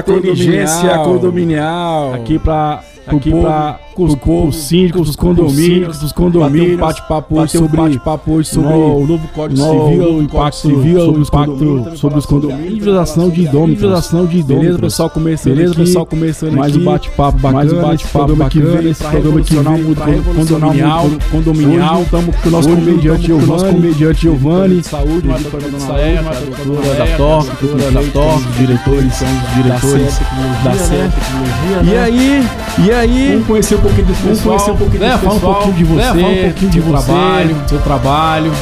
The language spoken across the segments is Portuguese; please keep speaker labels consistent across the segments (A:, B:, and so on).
A: inteligência, inteligência condominial.
B: Aqui pra
A: aqui para
B: os síndicos dos condomínios, dos condomínios,
A: bate-papo hoje sobre
B: bate-papo hoje sobre
A: o novo Código Civil,
B: o impacto civil, o impacto sobre os condomínios,
A: individualização de idômetros,
B: individualização de idômetros.
A: Beleza, pessoal começando
B: Beleza, pessoal começando
A: mais um bate-papo bacana,
B: mais um bate-papo bacana,
A: esse programa que vem
B: muito
A: condominial, condominial,
B: estamos com o nosso comediante
A: o nosso comediante Giovanni,
B: saúde, da
A: doutora da TOC,
B: diretores, são os diretores
A: da
B: CEP
A: E
B: né?
A: aí, e aí,
B: vamos conhecer um pouquinho desse
A: pessoal,
B: conhecer um pouquinho
A: né?
B: Fala um pouquinho de você,
A: fala um pouquinho de
B: seu
A: você,
B: trabalho, seu trabalho.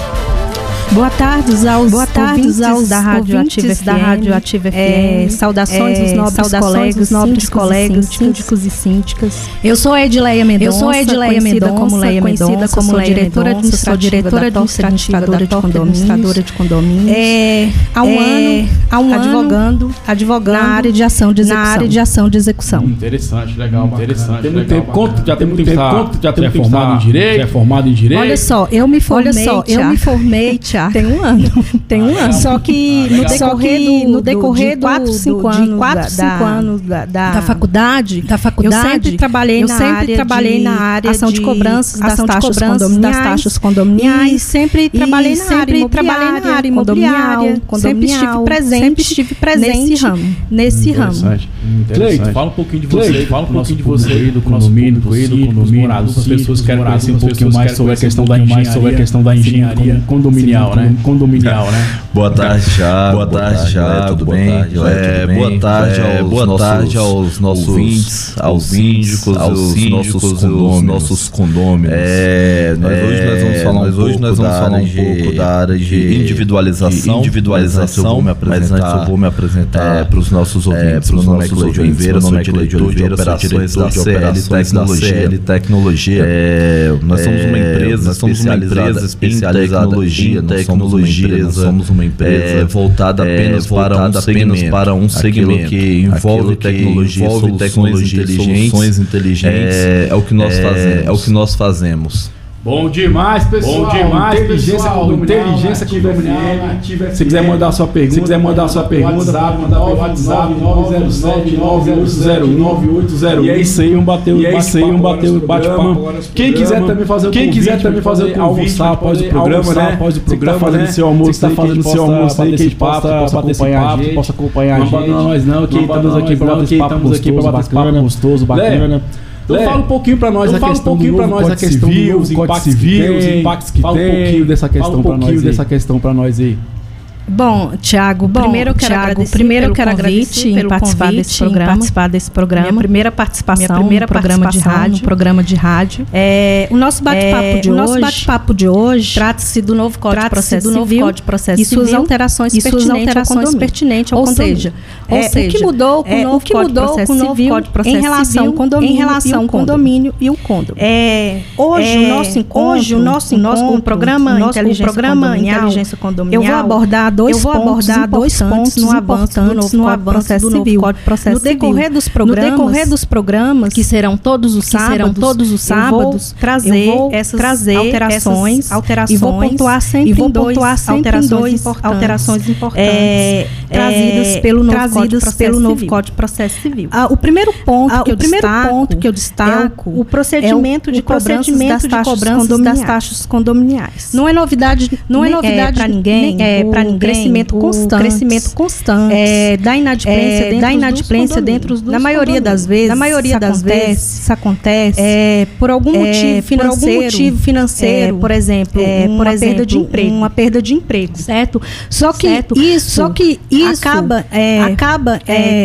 C: Boa tarde aos
D: Boa tarde
C: aos da Rádio Ativa
D: da Rádio Ativa FM.
C: É, saudações
D: é,
C: aos nobres
D: saudações
C: colegas,
D: dos nobres
C: colegas,
D: síndicos e síndicas.
C: Eu sou Edileia Mendonça,
D: eu sou Edileia Mendonça,
C: como Leia
D: conhecida
C: Mendonça,
D: como
C: sou
D: Leia
C: diretora
D: Mendonça,
C: administrativa,
D: sou diretora
C: da
D: administrativa da
C: administradora de condomínios.
D: É,
C: há um
D: é,
C: ano, há um
D: advogando,
C: ano, advogando
D: na área de ação de execução.
C: Na área de ação de execução.
B: Interessante, legal, interessante.
A: Tem muito tempo, quanto, já tem muito
B: tempo,
A: tempo,
B: quanto, já tem
A: já
B: tempo
A: formado em direito,
B: já é formado em direito.
C: Olha só, eu me formei,
D: Olha só, eu me formei, Tiago.
C: Tem um ano.
D: Tem um ano.
C: Só que no
D: Legal.
C: decorrer
D: que
C: do,
D: no decorrer
C: de 4,
D: do-
C: 5
D: do- de
C: anos,
D: quatro,
C: da,
D: cinco
C: da-
D: anos da, da,
C: da faculdade,
D: da faculdade,
C: eu sempre trabalhei
D: eu
C: na
D: sempre
C: área
D: trabalhei
C: de
D: na área
C: ação de,
D: de
C: cobranças das
D: ação de
C: taxas
D: cobranças das
C: condominiais,
D: taxas condominiais.
C: e sempre
D: E
C: trabalhei na área
D: trabalhei na área
C: condominial,
D: imobiliária,
C: sempre estive presente,
D: sempre estive presente
C: nesse ramo, nesse ramo.
B: Cleito, fala um pouquinho de
A: Cleito,
B: você, fala um pouquinho de você,
A: do condomínio,
B: do condomínio,
A: moradores,
B: as pessoas querem conhecer um pouquinho mais sobre a questão da engenharia,
A: sobre a questão da engenharia
B: condominial, né?
A: Condominial, né?
E: Boa tarde, Thiago. Boa tarde, Thiago. Tudo bem? É, boa tarde aos boa tarde aos nossos ouvintes, aos síndicos, aos síndicos, os nossos condôminos. É, nós hoje nós vamos falar um hoje nós vamos falar um pouco da área de individualização, individualização, mas antes eu vou me apresentar para os nossos ouvintes. Meu nome é Cleide Oliveira, sou diretor de operações da CL Tecnologia. Tecnologia. É, nós somos uma empresa, nós somos uma empresa especializada em tecnologia, nós somos uma empresa voltada apenas para um segmento, para um segmento que envolve tecnologia, envolve tecnologia inteligentes, soluções inteligentes. É, é o que nós fazemos. É o que nós fazemos.
B: Bom demais, pessoal.
A: Bom demais,
B: inteligência
A: pessoal. Inteligência
B: FM.
A: Ativa
B: Se quiser mandar sua pergunta,
A: Se quiser mandar sua pergunta,
B: WhatsApp,
A: mandar pelo
B: WhatsApp,
A: 907
B: 9801
A: E é isso aí, um bateu,
B: E é isso aí, um bateu, bate-papo.
A: Quem quiser também fazer o
B: Quem quiser também fazer o
A: almoçar após o programa, né?
B: após o
A: que
B: programa,
A: tá fazendo
B: né?
A: seu almoço,
B: tá
A: aí,
B: fazendo seu almoço, aí, que
A: esse
B: possa
A: papo,
B: possa acompanhar a
A: papo,
B: gente.
A: possa acompanhar a gente.
B: não, estamos
A: abandona
B: aqui
A: nós
B: para
A: não,
B: bater
A: que
B: esse papo
A: estamos aqui para
B: gostoso,
A: bater esse papo gostoso, bacana.
B: Então
A: Lé,
B: fala um pouquinho para nós
A: então
B: a
A: fala um
B: questão
A: pouquinho
B: do
A: pra
B: novo
A: nós a questão do
B: Civil,
A: novo
B: os
A: Código
B: impactos que
A: Civil,
B: tem,
A: os impactos que
B: fala um
A: tem.
B: pouquinho dessa
A: Fala um
B: questão para nós aí.
A: dessa questão para nós aí.
C: Bom, Tiago, primeiro eu quero
D: Thiago,
C: agradecer
D: primeiro eu
C: pelo
D: quero
C: convite
D: agradecer pelo
C: participar
D: convite
C: desse programa.
D: participar desse programa.
C: Minha primeira participação
D: Minha primeira
C: programa de rádio,
D: programa de rádio.
C: É, o nosso bate-papo
D: É,
C: de
D: o
C: hoje,
D: nosso bate-papo de hoje
C: trata-se do novo Código de Processo
D: do novo Código de Processo
C: e suas alterações
D: e suas
C: pertinentes ao
D: alterações
C: condomínio.
D: pertinentes ao
C: ou
D: condomínio.
C: seja,
D: Ou
C: é, o que
D: seja,
C: mudou com
D: é,
C: o novo
D: o que
C: Código de Processo
D: com o novo
C: Civil
D: Código de Processo
C: em relação ao condomínio
D: em relação
C: e
D: ao condomínio e o condomínio.
C: É, hoje
D: É,
C: o nosso encontro,
D: hoje o nosso encontro,
C: o programa
D: o programa inteligência condominial,
C: Eu vou abordar dois
D: eu vou abordar dois pontos
C: no avanço do novo
D: no avanço
C: Processo
D: do
C: Civil.
D: Código de Processo
C: no decorrer
D: Civil.
C: dos
D: No
C: programas,
D: decorrer dos programas,
C: que serão todos os
D: que serão
C: sábados,
D: todos os
C: eu vou
D: sábados,
C: trazer
D: eu
C: essas
D: trazer
C: alterações,
D: essas alterações
C: e vou pontuar sempre
D: e vou pontuar sempre em
C: alterações
D: dois
C: importantes,
D: alterações importantes,
C: é,
D: trazidas
C: é,
D: pelo novo
C: trazidas
D: Código de Processo
C: pelo novo
D: Civil.
C: Código de Processo Civil.
D: Ah, o primeiro ponto
C: Ah,
D: que eu
C: o primeiro
D: destaco
C: ponto que eu destaco
D: é o, o procedimento
C: é o-
D: de
C: o procedimento
D: das
C: de
D: taxas
C: cobranças
D: condominiais.
C: das taxas condominiais.
D: Não é novidade,
C: Não é
D: nem-
C: novidade
D: para ninguém,
C: é, para ninguém,
D: crescimento constante,
C: crescimento constante.
D: É, da inadimplência,
C: é,
D: dentro
C: da
D: dos
C: inadimplência
D: condomínios.
C: dentro dos
D: na maioria das vezes,
C: na maioria das
D: acontece,
C: vezes,
D: isso acontece.
C: É, por algum
D: é,
C: motivo
D: por algum
C: financeiro,
D: motivo financeiro,
C: por exemplo,
D: é, por
C: perda
D: exemplo,
C: de emprego,
D: uma perda de emprego,
C: certo? Só que
D: certo?
C: isso,
D: Só que isso
C: acaba, é,
D: acaba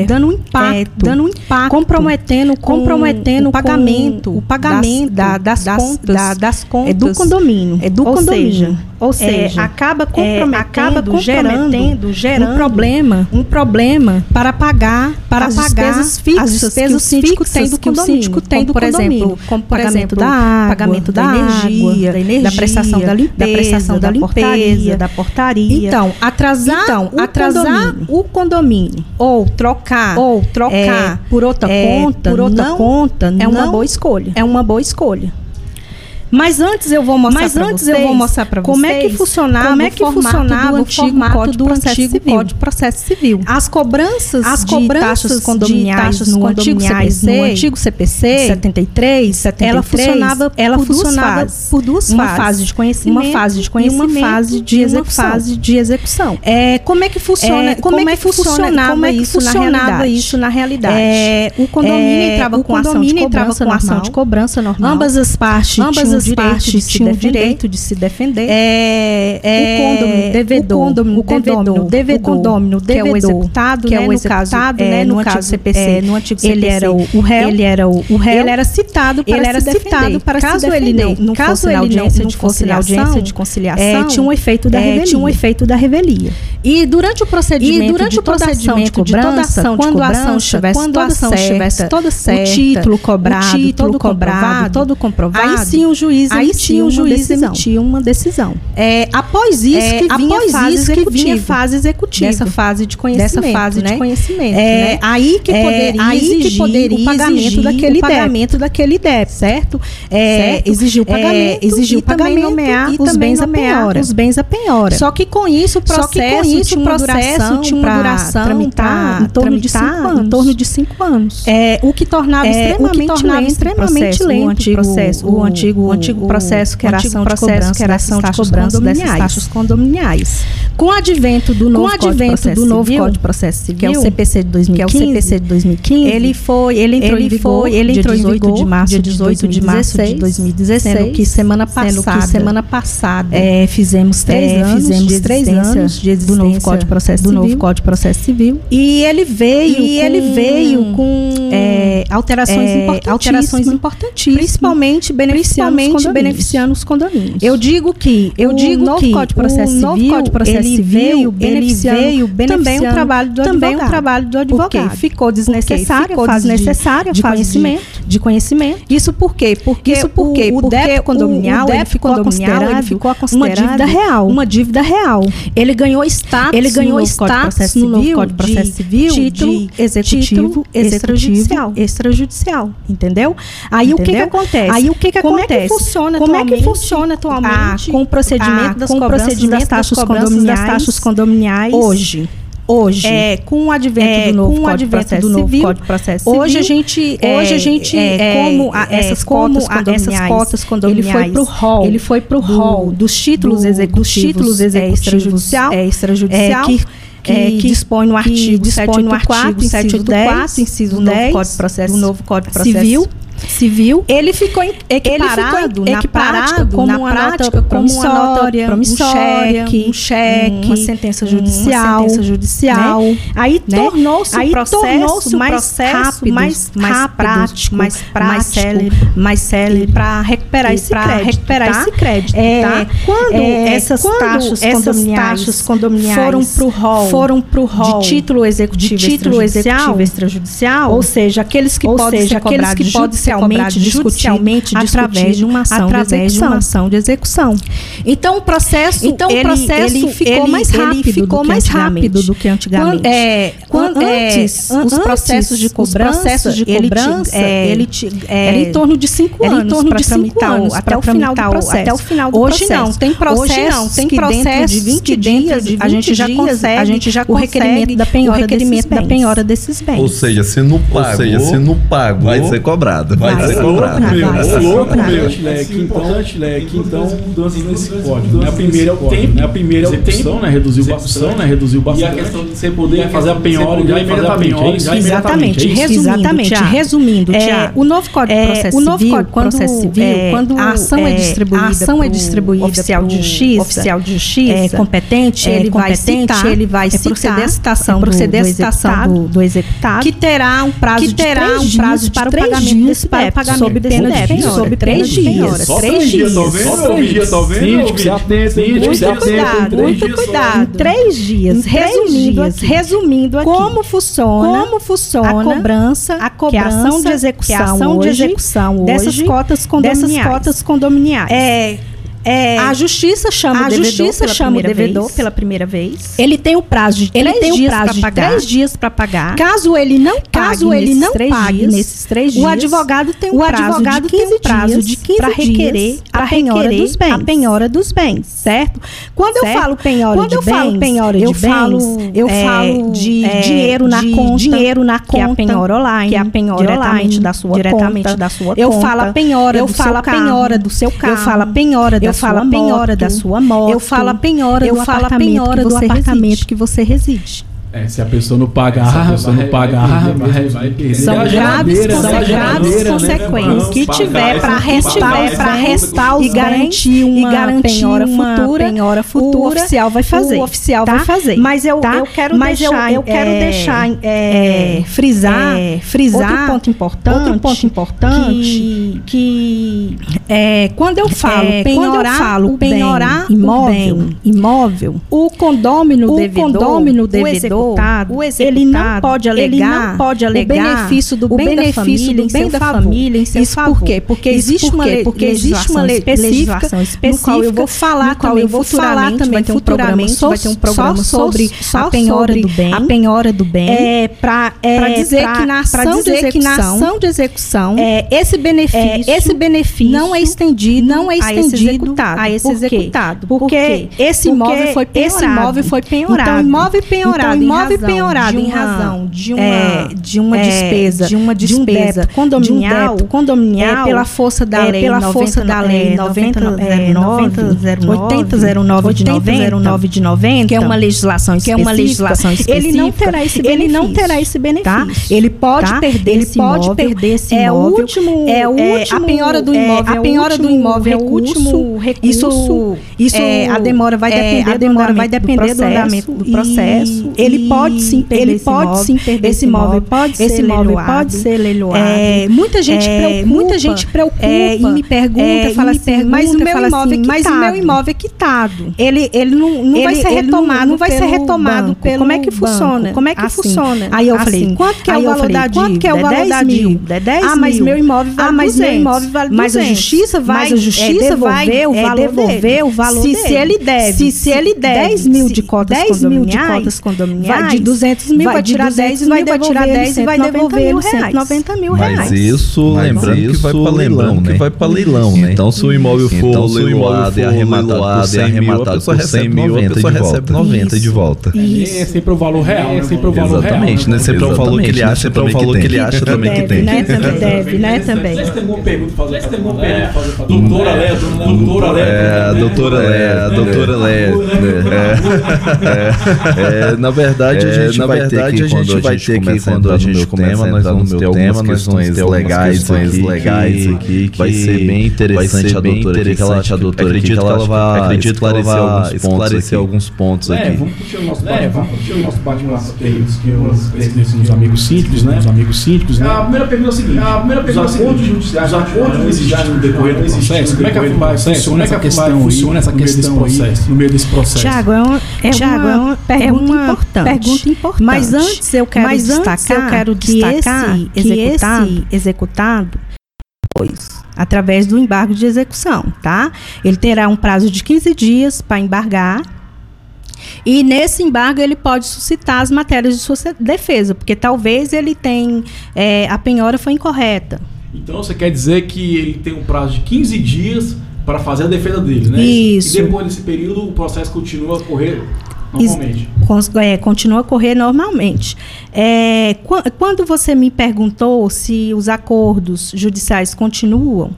D: dando um impacto,
C: dando um impacto,
D: comprometendo, com-
C: comprometendo
D: o pagamento,
C: o pagamento
D: das,
C: das,
D: das,
C: contas,
D: da- das contas
C: é do condomínio,
D: é do
C: ou
D: condomínio,
C: seja,
D: ou
C: é,
D: seja,
C: acaba
D: é,
C: comprometendo,
D: acaba
C: gerando,
D: comprometendo, gerando
C: um problema,
D: um problema
C: para pagar
D: para
C: as
D: pagar
C: despesas fixas
D: as despesas
C: que o síndico tem do
D: que o
C: condomínio,
D: síndico tem
C: como, por exemplo,
D: como por
C: pagamento da água,
D: pagamento
C: da,
D: da
C: energia,
D: da energia,
C: da prestação da limpeza,
D: da prestação da
C: portaria,
D: limpeza,
C: da portaria.
D: Então, atrasar,
C: Então,
D: o
C: atrasar
D: condomínio,
C: o condomínio
D: ou trocar,
C: ou trocar
D: é, por outra
C: é,
D: conta,
C: por outra
D: não
C: conta
D: é uma
C: não
D: boa escolha.
C: É uma boa escolha.
D: Mas antes eu vou mostrar
C: Mas antes
D: vocês
C: eu vou mostrar pra
D: como é que
C: vocês
D: funcionava,
C: como é que
D: o formato
C: funcionava
D: do
C: o
D: antigo
C: formato
D: Código
C: do
D: Processo
C: antigo
D: Civil.
C: Código de Processo Civil.
D: As cobranças,
C: As
D: de
C: cobranças
D: taxas
C: de
D: condominiais
C: taxas
D: no antigo
C: condominiais
D: CPC,
C: no antigo CPC,
D: 73,
C: 73,
D: ela funcionava,
C: ela
D: por duas
C: funcionava
D: fases.
C: por duas
D: uma
C: fases.
D: fase de conhecimento,
C: Uma fase de
D: e
C: conhecimento
D: uma fase de
C: e uma
D: execução.
C: fase de execução.
D: É, como é que funciona?
C: É,
D: como, é que funcionava
C: como é que
D: isso na realidade?
C: isso na realidade?
D: É, o condomínio
C: É,
D: entrava
C: o
D: com ação de
C: condomínio entrava
D: cobrança
C: com ação
D: normal.
C: de cobrança normal.
D: Ambas as partes
C: Ambas as
D: direito
C: partes tinham direito de se defender.
D: É, é,
C: o condômino devedor,
D: o condômino
C: o condômino
D: devedor,
C: devedor,
D: o condômino
C: que é o
D: devedor,
C: executado,
D: que é
C: né,
D: o
C: no caso,
D: executado,
C: é,
D: né,
C: no
D: caso,
C: CPC,
D: é, no antigo
C: ele
D: CPC,
C: era o, o réu,
D: ele era o, o réu,
C: ele era citado para
D: ele era
C: se
D: citado
C: defender.
D: para
C: caso
D: se
C: ele
D: defender.
C: não, não
D: Caso
C: fosse
D: ele não-
C: audiência
D: não
C: de
D: fosse na
C: conciliação,
D: audiência de conciliação,
C: é, tinha um efeito da
D: é,
C: revelia.
D: tinha um
C: efeito da revelia.
D: E durante o procedimento,
C: E durante
D: de
C: o procedimento
D: de
C: toda ação de
D: quando a ação estivesse
C: quando
D: toda
C: a ação estivesse toda certa,
D: o título cobrado,
C: o título
D: todo
C: cobrado, todo comprovado,
D: aí sim o juiz
C: aí
D: emitia
C: sim o
D: uma
C: juiz
D: decisão.
C: emitia uma decisão.
D: É, após isso
C: É,
D: que vinha
C: após
D: a fase
C: isso que vinha
D: executiva.
C: fase executiva.
D: Dessa fase de conhecimento,
C: Dessa fase
D: né?
C: de conhecimento,
D: É,
C: né?
D: aí que
C: É,
D: poderia
C: aí que
D: exigir
C: poderia
D: o pagamento daquele
C: o pagamento daquele débito,
D: certo? É,
C: certo?
D: Exigir o
C: É,
D: pagamento,
C: exigir
D: e
C: o pagamento
D: nomear
C: e
D: os bens a penhora.
C: os bens a penhora.
D: Só que com isso o processo
C: com isso
D: tinha uma
C: processo
D: duração
C: tinha uma duração
D: tramitar em torno de
C: tramitar
D: cinco anos.
C: Em torno de cinco anos.
D: É, o que tornava
C: É,
D: extremamente
C: o que tornava
D: lento
C: extremamente
D: o processo,
C: lento
D: o antigo
C: processo,
D: o antigo
C: o antigo processo que era
D: antigo
C: ação de cobrança,
D: que era ação de cobrança dessas
C: condominiais.
D: taxas condominiais.
C: Com o advento do novo
D: o
C: Código de
D: advento
C: Processo
D: do novo
C: Civil,
D: Código de Processo Civil,
C: que é o CPC de 2015,
D: que é o CPC de 2015,
C: ele foi, ele entrou
D: ele
C: em vigor,
D: foi, ele
C: dia
D: entrou em
C: 18
D: vigor
C: de março
D: dia
C: de
D: 18 de março de
C: 2016,
D: 2016,
C: sendo que semana passada,
D: que semana passada
C: é, fizemos três
D: é,
C: anos,
D: fizemos
C: de
D: três anos de
C: do novo Código de Processo
D: do
C: Civil,
D: novo Código de Processo Civil.
C: e ele veio,
D: E
C: com,
D: ele veio com
C: é, alterações,
D: é,
C: importantíssimas,
D: alterações importantíssimas,
C: principalmente beneficiando condomínios.
D: beneficiando os condomínios.
C: Eu digo que
D: Eu
C: o
D: digo
C: novo
D: que
C: Código de Processo
D: o novo
C: Civil,
D: Código de Processo
C: ele
D: Civil,
C: veio
D: ele
C: beneficiando
D: veio
C: também o
D: beneficiando
C: trabalho do
D: também
C: advogado.
D: o trabalho do advogado.
C: Porque ficou
D: Porque
C: desnecessária
D: ficou
C: a fase de-
D: desnecessária
C: de,
D: fase de-
C: conhecimento.
D: de conhecimento.
C: Isso por quê? Porque
D: Isso por quê?
C: o, o
D: Porque
C: débito
D: o-
C: condominial,
D: o
C: ele
D: débito
C: ficou
D: condominial, ele
C: considerado
D: ficou
C: uma
D: considerado
C: dívida real.
D: uma dívida real.
C: Ele ganhou status
D: Ele ganhou
C: no
D: status no novo
C: Civil
D: Código de Processo Civil
C: título
D: de
C: executivo extrajudicial.
D: extrajudicial, entendeu? Aí o que acontece?
C: Aí o que que
D: Como
C: acontece?
D: É que funciona
C: Como é que
D: atualmente?
C: funciona atualmente?
D: Ah, com o procedimento
C: ah,
D: das
C: com o
D: cobranças
C: procedimento
D: das taxas
C: das cobranças
D: condominiais.
C: das taxas condominiais.
D: Hoje?
C: hoje.
D: É, com o advento
C: É,
D: do novo
C: com o advento
D: Processo
C: do novo
D: Civil,
C: Código de Processo Civil,
D: hoje a gente, é,
C: hoje a gente,
D: é,
C: é,
D: como a-
C: é,
D: essas
C: como
D: cotas
C: a-
D: condominiais,
C: essas cotas condominiais,
D: ele foi pro rol,
C: ele foi pro
D: do-
C: rol
D: dos títulos
C: do-
D: executivos,
C: dos títulos
D: é,
C: executivos,
D: extrajudicial,
C: é, extrajudicial,
D: que,
C: que,
D: é, que
C: dispõe no
D: que
C: artigo
D: dispõe no
C: 784,
D: artigo
C: inciso
D: 784,
C: 10, inciso
D: do novo
C: 10,
D: Código de Processo
C: do novo Código de Processo
D: Civil,
C: Civil,
D: ele ficou
C: equiparado,
D: ele ficou equiparado
C: como
D: na
C: uma
D: prática,
C: nota
D: uma
C: promissória,
D: promissória,
C: um cheque,
D: um cheque,
C: uma sentença
D: uma
C: judicial,
D: sentença judicial,
C: né?
D: Aí
C: né?
D: tornou-se o processo
C: o
D: mais
C: processo
D: rápido,
C: mais
D: mais
C: rápido,
D: prático,
C: mais prático,
D: mais célere para recuperar esse
C: pra
D: crédito,
C: recuperar
D: tá?
C: esse crédito,
D: É,
C: tá?
D: Quando
C: É,
D: essas
C: quando
D: taxas
C: essas
D: condominiais,
C: taxas condominiais
D: foram pro rol,
C: foram pro rol
D: de título executivo,
C: de título executivo
D: extrajudicial,
C: ou seja, aqueles que podem ser
D: aqueles
C: cobrados
D: que podem ser
C: judicialmente
D: judicialmente
C: através de uma ação
D: através
C: de execução.
D: uma ação de execução. Então o processo,
C: Então, o
D: ele,
C: processo,
D: ele ficou
C: ele-
D: mais
C: ele
D: rápido,
C: ficou
D: do que
C: mais
D: antigamente.
C: rápido do que antigamente.
D: Quando, é, quando,
C: An-
D: é,
C: antes,
D: an-
C: os
D: antes,
C: processos de
D: os
C: cobrança,
D: processos de
C: ele
D: cobrança,
C: é,
D: ele ti- é,
C: era em torno de cinco
D: era em
C: anos
D: torno de cinco
C: tramitar o-
D: anos
C: até o final do
D: o-
C: processo.
D: até o final do
C: Hoje
D: processo.
C: não, tem
D: Hoje
C: processos
D: não, tem processos
C: de 20
D: que dentro
C: dias
D: de
C: a gente
D: 20
C: já
D: dias
C: consegue,
D: a gente já
C: o requerimento
D: consegue
C: da penhora
D: o requerimento
C: desses
D: da
C: bens.
D: penhora desses bens.
E: Ou seja, se não pagou,
F: Ou seja, se não pagou,
E: vai ser cobrado. Vai, cobrado.
A: Meu,
C: Vai
A: louco, meu. Leque, então, leque, então, mudanças nesse código. Né? A primeira é o tempo, né? A primeira é o tempo, né? Reduzir o bastante, né? Reduzir o bastante. E a questão de você poder fazer a penhora já imediatamente.
C: Exatamente,
A: imediatamente. é
C: resumindo,
D: Exatamente,
C: Tiago.
D: resumindo,
C: É,
D: Tiago.
C: o novo Código de
D: É,
C: Processo
D: o novo
C: Civil,
D: Código de
C: quando,
D: Processo Civil,
C: é,
D: quando
C: a ação é
D: é,
C: distribuída,
D: a ação é distribuída
C: oficial de justiça,
D: oficial de justiça,
C: é competente,
D: é
C: ele vai citar,
D: ele vai
C: é proceder à citação,
D: é
C: do-
D: proceder
C: do,
D: citação
C: executado,
D: do-
C: do executado,
D: que terá um prazo de três dias para o pagamento desse
C: para o pagamento
D: sob
C: desse
D: pena de penhora,
C: sob
D: três
C: de
D: dias,
C: penhora.
A: Só
D: três
A: três dias,
D: dias.
A: tá?
F: Só
A: Só
F: três
A: dias, tá
F: Síndico,
D: Muito cuidado, muito
A: dias
D: cuidado.
C: Em três dias, resumindo
D: dias,
C: aqui.
D: resumindo aqui.
C: Como funciona,
D: Como funciona
C: a cobrança,
D: a
C: é a ação
D: cobrança,
C: de execução,
D: é ação de
C: hoje,
D: execução
C: dessas
D: hoje,
C: cotas condominiais.
D: dessas cotas condominiais.
C: É,
D: É,
C: a justiça chama
D: a
C: o devedor,
D: justiça
C: pela,
D: chama o
C: primeira
D: devedor
C: vez.
D: pela primeira vez.
C: Ele tem o prazo de
D: Ele
C: três
D: tem o prazo
C: para
D: de
C: pagar.
D: três dias para pagar.
C: Caso ele não pague,
D: Caso ele
C: nesses
D: não
C: três
D: pague
C: dias,
D: nesses três dias,
C: o advogado tem um
D: o
C: prazo
D: advogado
C: de
D: tem
C: 15
D: um prazo de 15
C: para requerer
D: dias
C: a
D: pra
C: penhora
D: requerer
C: dos bens.
D: a penhora dos bens.
C: certo? Quando eu
D: Certo?
C: falo penhora
D: Quando
C: de
D: eu
C: bens,
D: falo penhora
C: eu
D: de
C: falo,
D: bens,
C: eu
D: é,
C: falo de
D: é,
C: dinheiro na
D: de
C: conta,
D: dinheiro na
C: que é a
D: conta,
C: penhora online,
D: que é a penhora
C: diretamente
D: online,
C: da sua
D: diretamente
C: conta.
D: da sua
C: eu
D: conta.
C: falo a penhora
D: Eu falo a penhora do seu carro.
C: eu falo a penhora da
D: Eu falo a penhora
C: moto,
D: da sua moto.
C: eu falo a penhora
D: Eu
C: do
D: falo
C: apartamento
D: penhora
C: que
D: do
C: você
D: apartamento
C: reside.
D: que você reside.
A: É, se a pessoa não pagar, se a pessoa não pagar, vai, vai perder.
C: São
A: a
C: graves,
A: a
C: graves
A: né?
C: consequências.
A: Não,
C: que
A: pagar
C: tiver para restar, para restar os
D: e garantir uma
C: e garantir
D: penhora
C: uma
D: futura,
C: penhora
D: o
C: futura,
D: oficial vai fazer.
C: O oficial
D: tá?
C: vai fazer.
D: Mas eu,
C: tá?
D: eu quero
C: Mas eu-
D: deixar,
C: eu quero
D: é,
C: deixar,
D: é,
C: é, frisar,
D: é,
C: frisar
D: outro ponto importante,
C: outro ponto importante
D: que,
C: que é, quando eu falo
D: é,
C: penhorar,
D: eu falo
C: o
D: penhorar o
C: imóvel,
D: bem,
C: imóvel, o condômino
D: o
C: devedor,
D: condômino
C: o
D: devedor,
C: executado,
D: o
C: ele não
D: executado,
C: pode alegar,
D: não pode alegar
C: o benefício do
D: o
C: bem da
D: benefício
C: família,
D: do
C: em
D: bem da
C: favor.
D: família em seu
C: Isso
D: favor.
C: por quê? Porque existe
D: por
C: uma
D: quê? Porque
C: existe uma lei específica,
D: legislação
C: no qual eu vou falar também,
D: eu vou falar também,
C: vai ter um programa
D: vai ter um
C: só
D: programa
C: sobre
D: só
C: a penhora
D: sobre
C: do bem,
D: a penhora do bem.
C: é para
D: é,
C: dizer
D: pra-
C: que na ação de
D: dizer que na
C: execução,
D: ação de execução,
C: é, esse benefício,
D: é, esse benefício
C: não é estendido,
D: não é
C: a esse
D: estendido
C: executado,
D: a esse
C: Por
D: executado.
C: Porque esse imóvel foi penhorado.
D: esse imóvel foi penhorado.
C: Então, imóvel penhorado,
D: Então, imóvel
C: razão
D: penhorado
C: de
D: em
C: uma-
D: razão de uma
C: é, de uma
D: é,
C: despesa,
D: de uma
C: de um
D: despesa
C: débito condominial,
D: de um débito condominial,
C: é, pela força da
D: é,
C: lei,
D: pela
C: 90,
D: força da lei
C: 90,
D: 9009
C: 8009 de 90,
D: de 90,
C: que é uma legislação
D: que é uma
C: específica,
D: legislação
C: ele não
D: específica,
C: terá esse
D: ele não
C: benefício,
D: terá esse benefício,
C: tá? Ele pode
D: tá?
C: perder
D: Ele
C: esse
D: pode
C: imóvel,
D: perder esse
C: é o último,
D: é o
C: é,
D: último,
C: a penhora do
D: é,
C: imóvel,
D: a
C: é
D: penhora do imóvel é o último
C: recurso, isso, isso,
D: é, a demora vai
C: é,
D: depender
C: a
D: do
C: demora
D: andamento
C: vai
D: do
C: depender do
D: processo,
C: andamento do processo.
D: ele
C: e
D: pode sim perder
C: ele
D: esse
C: pode
D: imóvel,
C: sim perder
D: esse imóvel pode
C: esse
D: ser
C: imóvel
D: leiloado,
C: pode ser leiloado.
D: É, muita gente
C: É,
D: preocupa,
C: muita gente preocupa
D: é, e me pergunta,
C: é, e
D: fala assim,
C: pergunta,
D: mas o meu imóvel
C: assim,
D: é
C: mas o
D: quitado.
C: meu imóvel é quitado.
D: Ele, ele não, não vai
C: Ele-
D: ser
C: ele não-
D: retomado
C: não vai ser retomado
D: banco.
C: pelo
D: Como é que
C: banco.
D: funciona?
C: Como é que
D: Assim.
C: funciona?
D: Aí eu
C: Assim.
D: falei, quanto que é o valor
C: falei,
D: da dívida?
C: quanto que é o valor
D: 10
C: da
D: mil.
C: dívida? É 10
D: ah, mas
C: mil.
D: meu imóvel vale
C: Ah, mas
D: 200.
C: meu imóvel vale
D: Mas a
C: 200.
D: justiça vai
C: Mas a justiça
D: é, devolver
C: vai,
D: o
C: é,
D: valor
C: devolver o valor
D: se,
C: dele.
D: se ele deve,
C: Se- ele deve
D: 10 mil de cotas
C: 10 mil de
D: condominiais, vai de 200 mil,
C: vai
D: tirar
C: 200
D: 10 e vai
C: mil, vai tirar
D: devolver
C: 10 e vai
D: 190
C: devolver
D: mil
C: ele
D: reais.
C: 190 mil
E: Mas
C: reais.
E: isso,
F: Mas
E: lembrando que
F: isso,
E: vai para leilão,
F: lembrando
E: né?
F: que vai pra leilão, né?
E: Então, se o imóvel for
F: Então, se o imóvel
E: e
F: for
E: arrematado
F: e
E: 100 mil, a
F: arrematado
E: pessoa
F: por
E: recebe
F: 100 mil, a
E: 90 de
F: pessoa recebe
E: volta.
F: 90 de volta.
A: É sempre o valor real, é sempre o valor real.
E: Exatamente, né? Sempre é o valor que ele acha, sempre é o valor que ele acha também que
C: Deve,
E: tem.
C: né? Também deve, né? Também.
A: Vocês têm alguma pergunta fazer? Vocês têm alguma pergunta pra fazer? Doutora Léa, doutora Léa.
E: É, doutora Léa, doutora Léa. É, é, na verdade, a
F: É,
E: gente
F: na
E: vai
F: verdade,
E: ter aqui
F: a gente vai
E: a gente
F: ter
E: a
F: quando a gente
E: meu
F: começa
E: tema,
F: a
E: nós
F: entrar no
E: vamos
F: meu tema, nós vamos
E: questões
F: ter
E: legais
F: questões
E: aqui,
F: legais
E: que
F: aqui, que
E: vai ser bem interessante a doutora aqui, que ela,
F: a doutora
E: acredito
F: que
E: que
F: ela vai-
E: vai
F: acredito que ela
E: esclarecer
F: vai
E: alguns pontos
F: esclarecer
E: aqui.
F: alguns pontos
A: É,
F: aqui.
A: vamos curtir o nosso bate-papo, vamos curtir o nosso bate-papo aqui, que os amigos sínticos, né? Os amigos sínticos, né? A primeira pergunta é a seguinte: a primeira pergunta é a seguinte, judiciais, os acordos existem no decorrer do processo, como é que vai funciona essa questão, funciona essa questão aí, no meio desse processo?
C: Tiago, é uma, é
D: é
C: pergunta, importante.
D: Pergunta importante.
C: Mas antes eu quero
D: Mas
C: destacar,
D: eu quero
C: que
D: destacar
C: esse
D: que
C: executado,
D: esse
C: executado pois, através do embargo de execução, tá? Ele terá um prazo de 15 dias para embargar. E nesse embargo ele pode suscitar as matérias de sua defesa, porque talvez ele tenha é, a penhora foi incorreta.
A: Então você quer dizer que ele tem um prazo de 15 dias para fazer a defesa dele, né?
C: Isso.
A: E depois desse período o processo continua a correr normalmente.
C: É, continua a correr normalmente. É, qua- quando você me perguntou se os acordos judiciais continuam,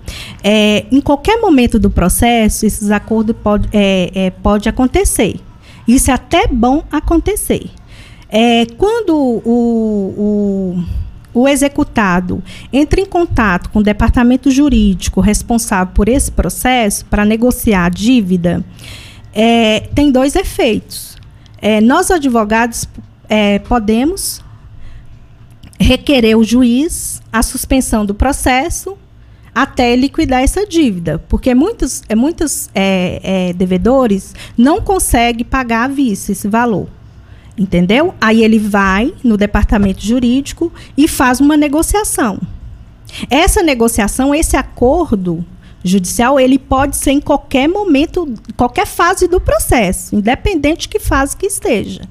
C: é, em qualquer momento do processo, esses acordos pode, é, é, pode acontecer. Isso é até bom acontecer. É, quando o, o, o executado entra em contato com o departamento jurídico responsável por esse processo para negociar a dívida, é, tem dois efeitos. É, nós, advogados, é, podemos requerer o juiz a suspensão do processo até liquidar essa dívida, porque muitos, é, muitos é, é, devedores não conseguem pagar à vista esse valor. Entendeu? Aí ele vai no departamento jurídico e faz uma negociação. Essa negociação, esse acordo judicial, ele pode ser em qualquer momento, qualquer fase do processo, independente de que fase que esteja.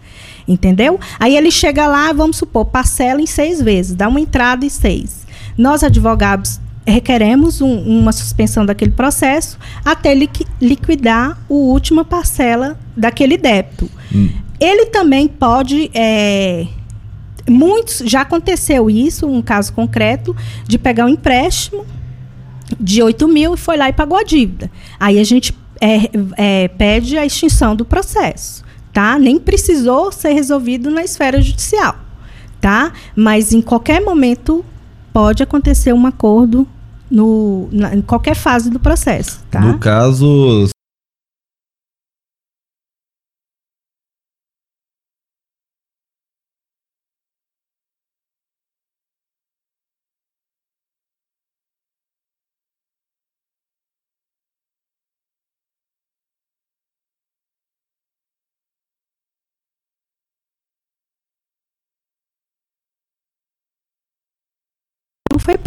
C: Entendeu? Aí ele chega lá, vamos supor, parcela em seis vezes, dá uma entrada em seis. Nós, advogados, requeremos um, uma suspensão daquele processo até liquidar a última parcela daquele débito. Hum. Ele também pode. É, muitos já aconteceu isso, um caso concreto, de pegar um empréstimo de 8 mil e foi lá e pagou a dívida. Aí a gente é, é, pede a extinção do processo, tá? Nem precisou ser resolvido na esfera judicial, tá? Mas em qualquer momento pode acontecer um acordo no, na, em qualquer fase do processo, tá?
E: No caso,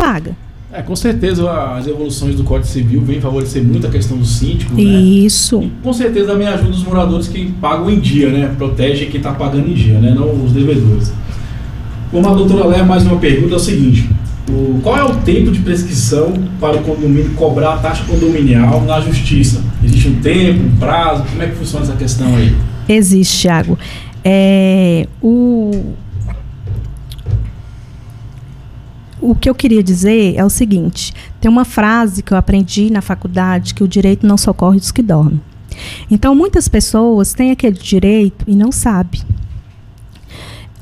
C: paga.
A: É, com certeza as evoluções do Código Civil vêm favorecer muito a questão do síndico. Né?
C: Isso.
A: Né? E, com certeza também ajuda os moradores que pagam em dia, né? Protege quem está pagando em dia, né? Não os devedores. Como a doutora Léa, mais uma pergunta é o seguinte. O, qual é o tempo de prescrição para o condomínio cobrar a taxa condominial na justiça? Existe um tempo, um prazo? Como é que funciona essa questão aí?
C: Existe, Thiago. É, o, o que eu queria dizer é o seguinte: tem uma frase que eu aprendi na faculdade que o direito não socorre os que dormem. Então, muitas pessoas têm aquele direito e não sabem.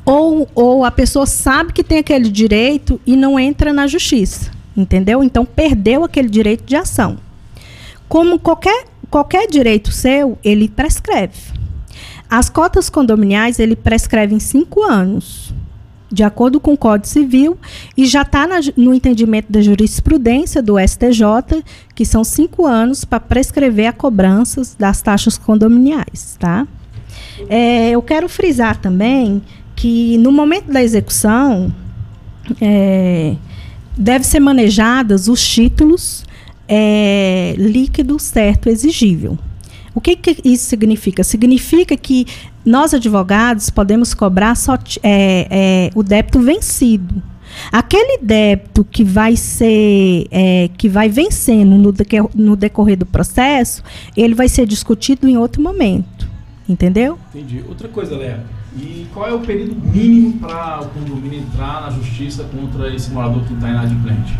C: Ou, ou a pessoa sabe que tem aquele direito e não entra na justiça. Entendeu? Então, perdeu aquele direito de ação. Como qualquer, qualquer direito seu, ele prescreve. As cotas condominiais, ele prescreve em cinco anos de acordo com o Código Civil, e já está no entendimento da jurisprudência do STJ, que são cinco anos para prescrever a cobrança das taxas condominiais. Tá? É, eu quero frisar também que no momento da execução é, deve ser manejadas os títulos é, líquido certo exigível. O que, que, isso significa? Significa que nós, advogados, podemos cobrar só é, é, o débito vencido. Aquele débito que vai ser, é, que vai vencendo no, decorrer, no decorrer do processo, ele vai ser discutido em outro momento. Entendeu?
A: Entendi. Outra coisa, Léa. E qual é o período mínimo para o condomínio entrar na justiça contra esse morador que está inadimplente?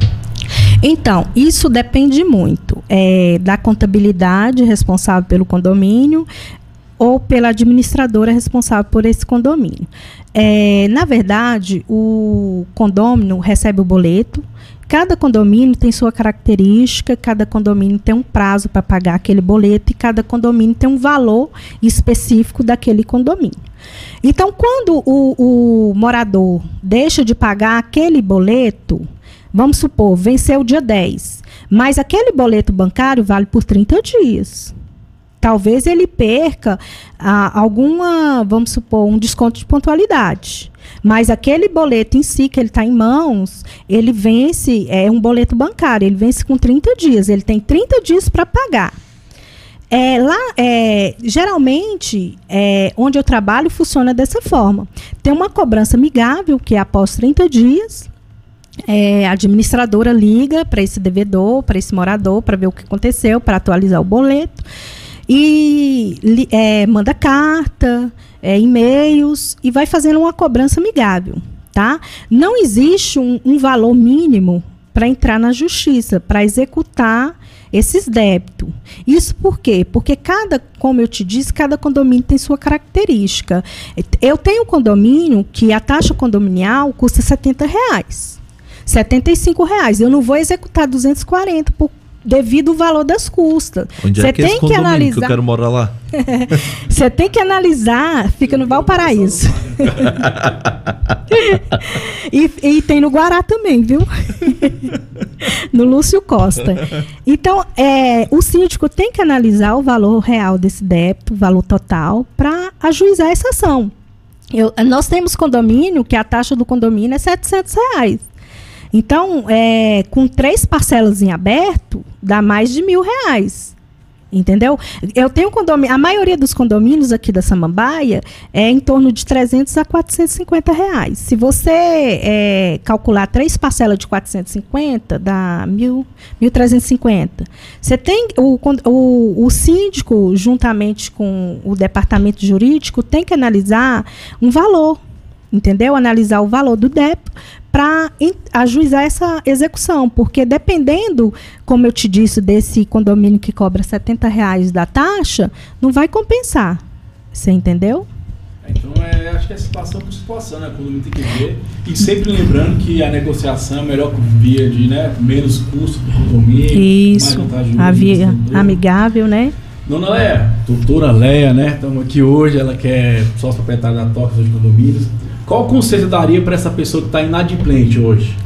C: Então, isso depende muito é, da contabilidade responsável pelo condomínio ou pela administradora responsável por esse condomínio. É, na verdade, o condomínio recebe o boleto. Cada condomínio tem sua característica, cada condomínio tem um prazo para pagar aquele boleto e cada condomínio tem um valor específico daquele condomínio. Então, quando o, o morador deixa de pagar aquele boleto, Vamos supor, venceu o dia 10, mas aquele boleto bancário vale por 30 dias. Talvez ele perca ah, alguma, vamos supor, um desconto de pontualidade. Mas aquele boleto em si, que ele está em mãos, ele vence, é um boleto bancário, ele vence com 30 dias. Ele tem 30 dias para pagar. É, lá, é, geralmente, é, onde eu trabalho, funciona dessa forma. Tem uma cobrança amigável, que é após 30 dias, é, a administradora liga para esse devedor, para esse morador, para ver o que aconteceu, para atualizar o boleto. E é, manda carta, é, e-mails e vai fazendo uma cobrança amigável. Tá? Não existe um, um valor mínimo para entrar na justiça, para executar esses débitos. Isso por quê? Porque cada, como eu te disse, cada condomínio tem sua característica. Eu tenho um condomínio que a taxa condominial custa 70 reais. 75 reais. Eu não vou executar 240 por, devido ao valor das custas.
E: Onde Você é que tem que analisar. Que eu quero morar lá.
C: Você tem que analisar, fica no Valparaíso. e, e, tem no Guará também, viu? no Lúcio Costa. Então, é, o síndico tem que analisar o valor real desse débito, o valor total, para ajuizar essa ação. Eu, nós temos condomínio que a taxa do condomínio é 700 reais. Então, é, com três parcelas em aberto, dá mais de mil reais. Entendeu? Eu tenho condomínio, a maioria dos condomínios aqui da Samambaia é em torno de 300 a 450 reais. Se você é, calcular três parcelas de 450, dá 1.350. Você tem o, o, o síndico, juntamente com o departamento jurídico, tem que analisar um valor entendeu? Analisar o valor do débito para ajuizar essa execução, porque dependendo, como eu te disse, desse condomínio que cobra 70 reais da taxa, não vai compensar. Você entendeu?
A: É, então, é, acho que é situação por situação, né? O condomínio tem que ver. E sempre lembrando que a negociação é a melhor via de né, menos custo para o condomínio.
C: Isso, a via amigável, né?
A: Dona Leia, doutora Leia, né? Estamos aqui hoje, ela que é sócia proprietária da Toca dos Condomínios. Qual conselho daria para essa pessoa que está inadimplente hoje?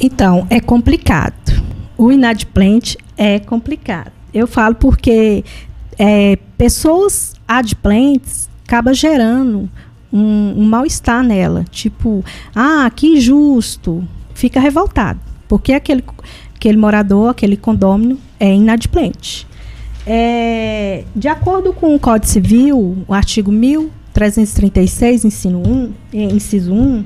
C: Então, é complicado. O inadimplente é complicado. Eu falo porque é, pessoas adimplentes acaba gerando um, um mal-estar nela. Tipo, ah, que injusto. Fica revoltado. Porque aquele, aquele morador, aquele condômino é inadimplente. É, de acordo com o Código Civil, o artigo 1000 336, ensino 1, eh, inciso 1,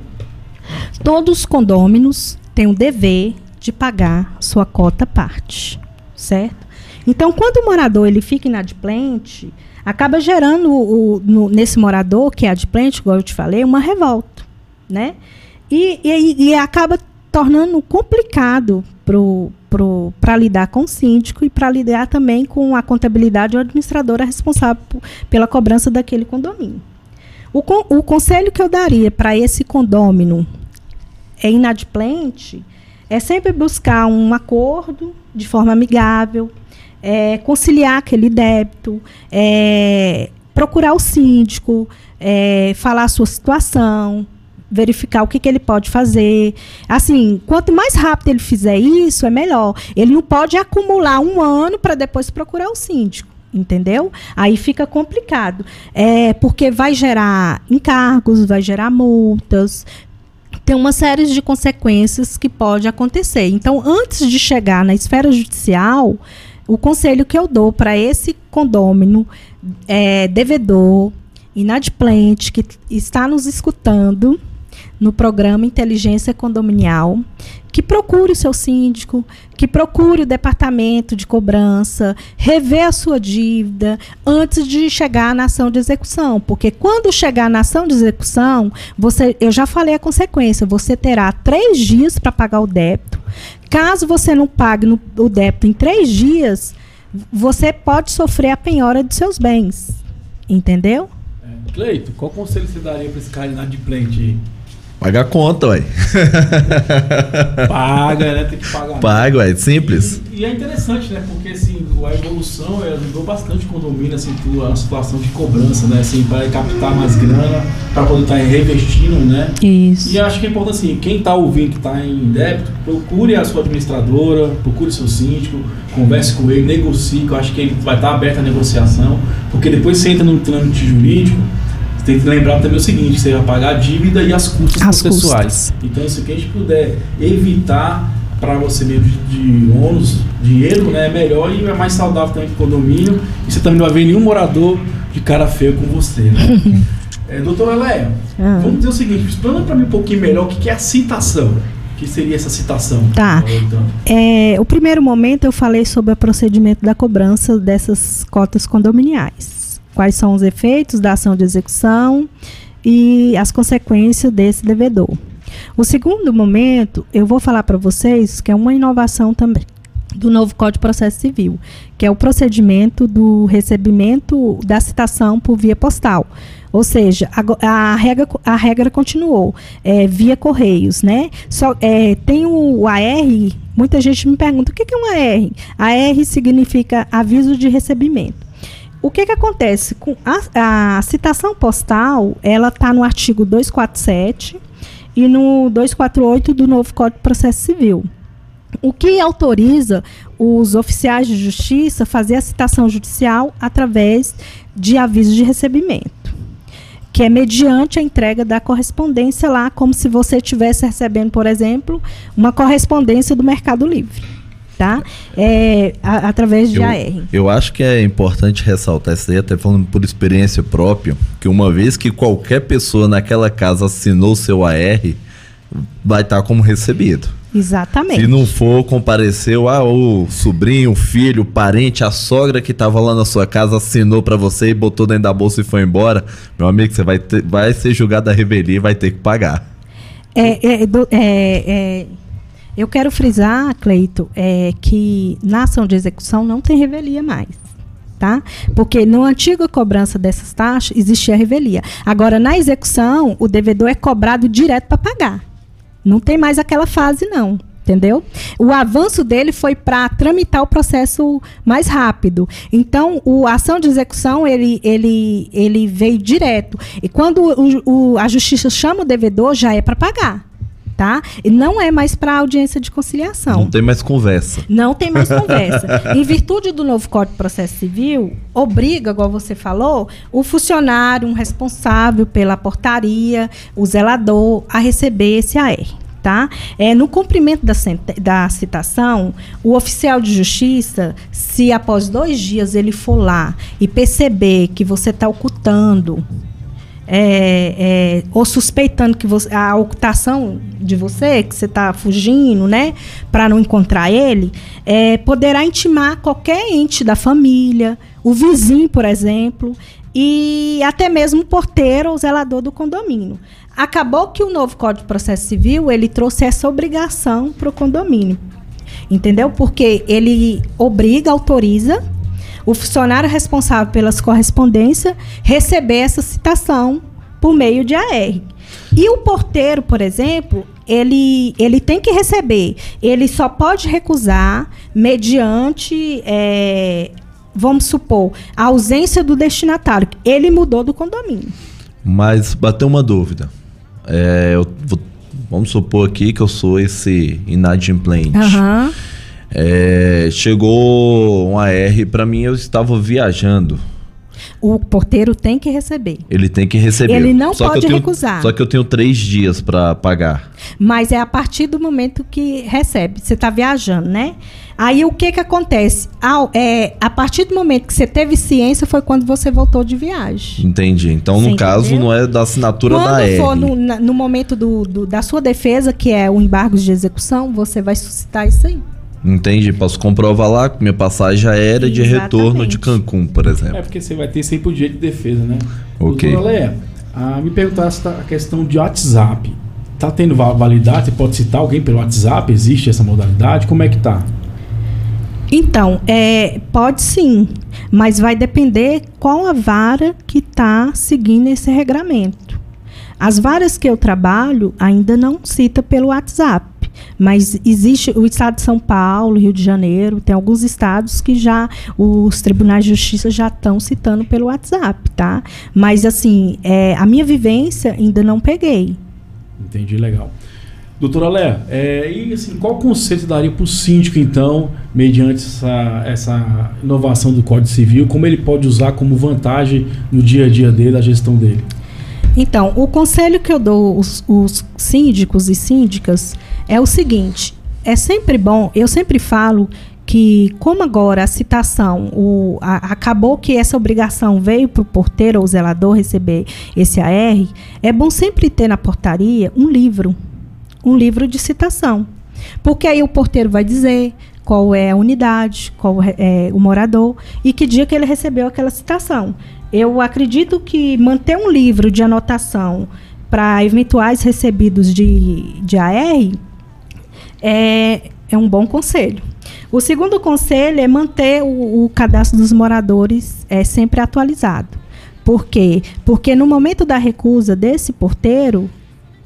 C: todos os condôminos têm o dever de pagar sua cota parte, certo? Então, quando o morador ele fica inadimplente, acaba gerando o, no, nesse morador que é adimplente, igual eu te falei, uma revolta, né? E, e, e acaba tornando complicado para lidar com o síndico e para lidar também com a contabilidade ou administradora responsável pela cobrança daquele condomínio. O, con o conselho que eu daria para esse condômino é inadimplente é sempre buscar um acordo de forma amigável, é, conciliar aquele débito, é, procurar o síndico, é, falar a sua situação, verificar o que, que ele pode fazer. Assim, quanto mais rápido ele fizer isso, é melhor. Ele não pode acumular um ano para depois procurar o síndico entendeu? Aí fica complicado, é porque vai gerar encargos, vai gerar multas, tem uma série de consequências que pode acontecer. Então, antes de chegar na esfera judicial, o conselho que eu dou para esse condômino é, devedor, inadimplente, que está nos escutando no programa Inteligência Condominial, que procure o seu síndico, que procure o departamento de cobrança, rever a sua dívida antes de chegar na ação de execução, porque quando chegar na ação de execução, você, eu já falei a consequência, você terá três dias para pagar o débito. Caso você não pague no, o débito em três dias, você pode sofrer a penhora de seus bens, entendeu?
A: É, Cleito, qual conselho você daria para esse cara inadimplente aí?
E: Paga a conta, ué.
A: Paga, né? Tem que pagar.
E: Paga, ué. Simples.
A: E, e, é interessante, né? Porque, assim, a evolução ajudou bastante o condomínio, assim, a situação de cobrança, né? Assim, para captar mais grana, para poder estar tá reinvestindo, né?
C: Isso.
A: E acho que é importante, assim, quem está ouvindo que está em débito, procure a sua administradora, procure seu síndico, converse com ele, negocie, que eu acho que ele vai estar tá aberto à negociação, porque depois você entra no trâmite jurídico, tem que lembrar também o seguinte, você vai pagar a dívida e as custas as processuais. Custas. Então, se a gente puder evitar para você mesmo de, de ônus, dinheiro, né, é melhor e é mais saudável também para o condomínio. E você também não vai ver nenhum morador de cara feio com você, né? é, doutor Eléia, ah. vamos dizer o seguinte, explana para mim um pouquinho melhor o que é a citação. O que seria essa citação?
C: Tá. Então. É, o primeiro momento eu falei sobre o procedimento da cobrança dessas cotas condominiais quais são os efeitos da ação de execução e as consequências desse devedor. O segundo momento, eu vou falar para vocês que é uma inovação também do novo Código de Processo Civil, que é o procedimento do recebimento da citação por via postal. Ou seja, a, a regra, a regra continuou é, via correios, né? Só, é, tem o, o, AR, muita gente me pergunta o que, que é um AR? AR significa aviso de recebimento. O que, que acontece? Com a, a citação postal, ela está no artigo 247 e no 248 do novo Código de Processo Civil. O que autoriza os oficiais de justiça fazer a citação judicial através de aviso de recebimento. que é mediante a entrega da correspondência lá, como se você estivesse recebendo, por exemplo, uma correspondência do Mercado Livre. Tá? É, a, através de
E: eu,
C: AR.
E: Eu acho que é importante ressaltar isso aí, até falando por experiência própria, que uma vez que qualquer pessoa naquela casa assinou seu AR, vai estar como recebido.
C: Exatamente.
E: Se não for, compareceu, ah, o sobrinho, o filho, o parente, a sogra que estava lá na sua casa assinou para você e botou dentro da bolsa e foi embora, meu amigo, você vai, ter, vai ser julgado a revelia e vai ter que pagar.
C: É, é, é, é, eu quero frisar, Cleito, é, que na ação de execução não tem revelia mais. Tá? Porque na antiga cobrança dessas taxas existia revelia. Agora, na execução, o devedor é cobrado direto para pagar. Não tem mais aquela fase, não. Entendeu? O avanço dele foi para tramitar o processo mais rápido. Então, o, a ação de execução ele, ele, ele veio direto. E quando o, o, a justiça chama o devedor, já é para pagar tá? E não é mais para audiência de conciliação.
E: Não tem mais conversa.
C: Não tem mais conversa. em virtude do novo Código de Processo Civil, obriga, igual você falou, o funcionário, um responsável pela portaria, o zelador, a receber esse AR. Tá? É, no cumprimento da, da citação, o oficial de justiça, se após dois dias ele for lá e perceber que você está ocultando é, é, ou suspeitando que você, a ocultação de você, que você está fugindo, né, para não encontrar ele, é, poderá intimar qualquer ente da família, o vizinho, por exemplo, e até mesmo o porteiro ou zelador do condomínio. Acabou que o novo Código de Processo Civil ele trouxe essa obrigação para o condomínio. Entendeu? Porque ele obriga, autoriza o funcionário responsável pelas correspondências receber essa citação por meio de AR. E o porteiro, por exemplo, ele, ele tem que receber. Ele só pode recusar mediante, é, vamos supor, a ausência do destinatário. Ele mudou do condomínio.
E: Mas bateu uma dúvida. É, eu vou, vamos supor aqui que eu sou esse inadimplente.
C: Uhum.
E: É, chegou um AR para mim, eu estava viajando.
C: O porteiro tem que receber.
E: Ele tem que receber.
C: Ele não
E: só
C: pode
E: tenho,
C: recusar.
E: Só que eu tenho três dias para pagar.
C: Mas é a partir do momento que recebe. Você está viajando, né? Aí o que que acontece? Ah, é, a partir do momento que você teve ciência foi quando você voltou de viagem.
E: Entendi. Então, você no entendeu? caso, não é da assinatura
C: quando
E: da R.
C: Quando for no, no momento do, do, da sua defesa, que é o embargo de execução, você vai suscitar isso aí.
E: Entendi, posso comprovar lá que minha passagem aérea de retorno de Cancún, por exemplo.
A: É porque você vai ter sempre o direito de defesa, né?
E: Ok.
A: Doutora Leia, ah, me perguntasse a questão de WhatsApp. Tá tendo validade? Você pode citar alguém pelo WhatsApp? Existe essa modalidade? Como é que tá?
C: Então, é, pode sim, mas vai depender qual a vara que está seguindo esse regramento. As varas que eu trabalho ainda não cita pelo WhatsApp. Mas existe o estado de São Paulo, Rio de Janeiro, tem alguns estados que já os tribunais de justiça já estão citando pelo WhatsApp, tá? Mas assim, é, a minha vivência ainda não peguei.
A: Entendi, legal. Doutora Léa, é, e assim, qual conselho você daria para o síndico, então, mediante essa, essa inovação do Código Civil, como ele pode usar como vantagem no dia a dia dele, a gestão dele?
C: Então, o conselho que eu dou os, os síndicos e síndicas é o seguinte: é sempre bom, eu sempre falo que, como agora a citação, o, a, acabou que essa obrigação veio para o porteiro ou zelador receber esse AR, é bom sempre ter na portaria um livro, um livro de citação. Porque aí o porteiro vai dizer qual é a unidade, qual é o morador e que dia que ele recebeu aquela citação. Eu acredito que manter um livro de anotação para eventuais recebidos de, de AR é, é um bom conselho. O segundo conselho é manter o, o cadastro dos moradores é, sempre atualizado. Por quê? Porque no momento da recusa desse porteiro,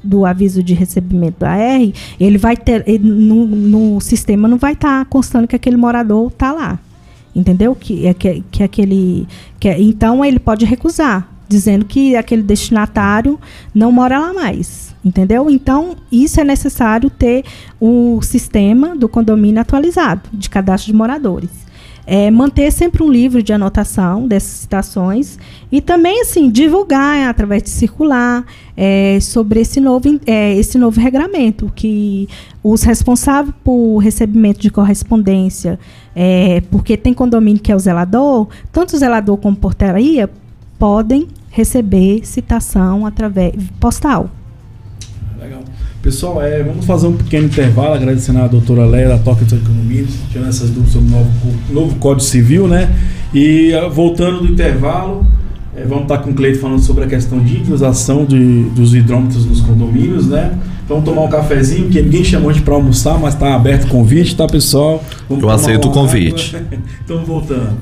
C: do aviso de recebimento da AR, ele vai ter. Ele, no, no, sistema não vai estar tá constando que aquele morador está lá. Entendeu? Que, é, que, que aquele. Que, é, então ele pode recusar, dizendo que aquele destinatário não mora lá mais. Entendeu? Então, isso é necessário ter o sistema do condomínio atualizado, de cadastro de moradores. É, manter sempre um livro de anotação dessas citações e também assim divulgar através de circular é, sobre esse novo, é, esse novo regramento que os responsáveis por recebimento de correspondência, é, porque tem condomínio que é o zelador, tanto o zelador como portaria podem receber citação através postal.
A: Legal. Pessoal, é, vamos fazer um pequeno intervalo, agradecendo a doutora Leia da Toca de Economia, tirando essas dúvidas sobre o novo, novo Código Civil, né? E uh, voltando do intervalo, é, vamos estar com o Cleito falando sobre a questão de utilização de, dos hidrômetros nos condomínios, né? Vamos tomar um cafezinho, que ninguém chamou a gente para almoçar, mas está aberto o convite, tá, pessoal?
E: Vamos Eu aceito o convite.
A: então, voltando.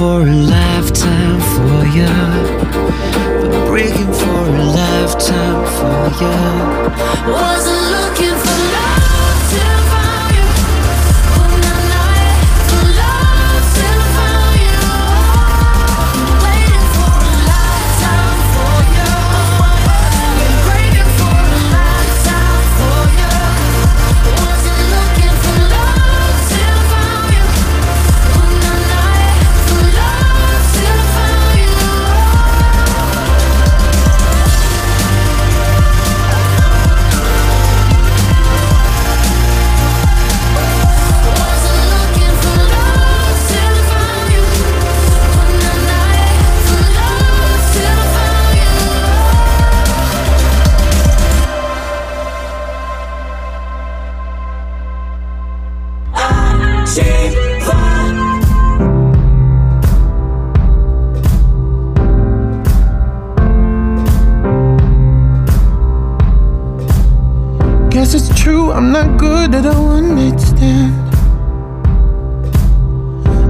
G: For a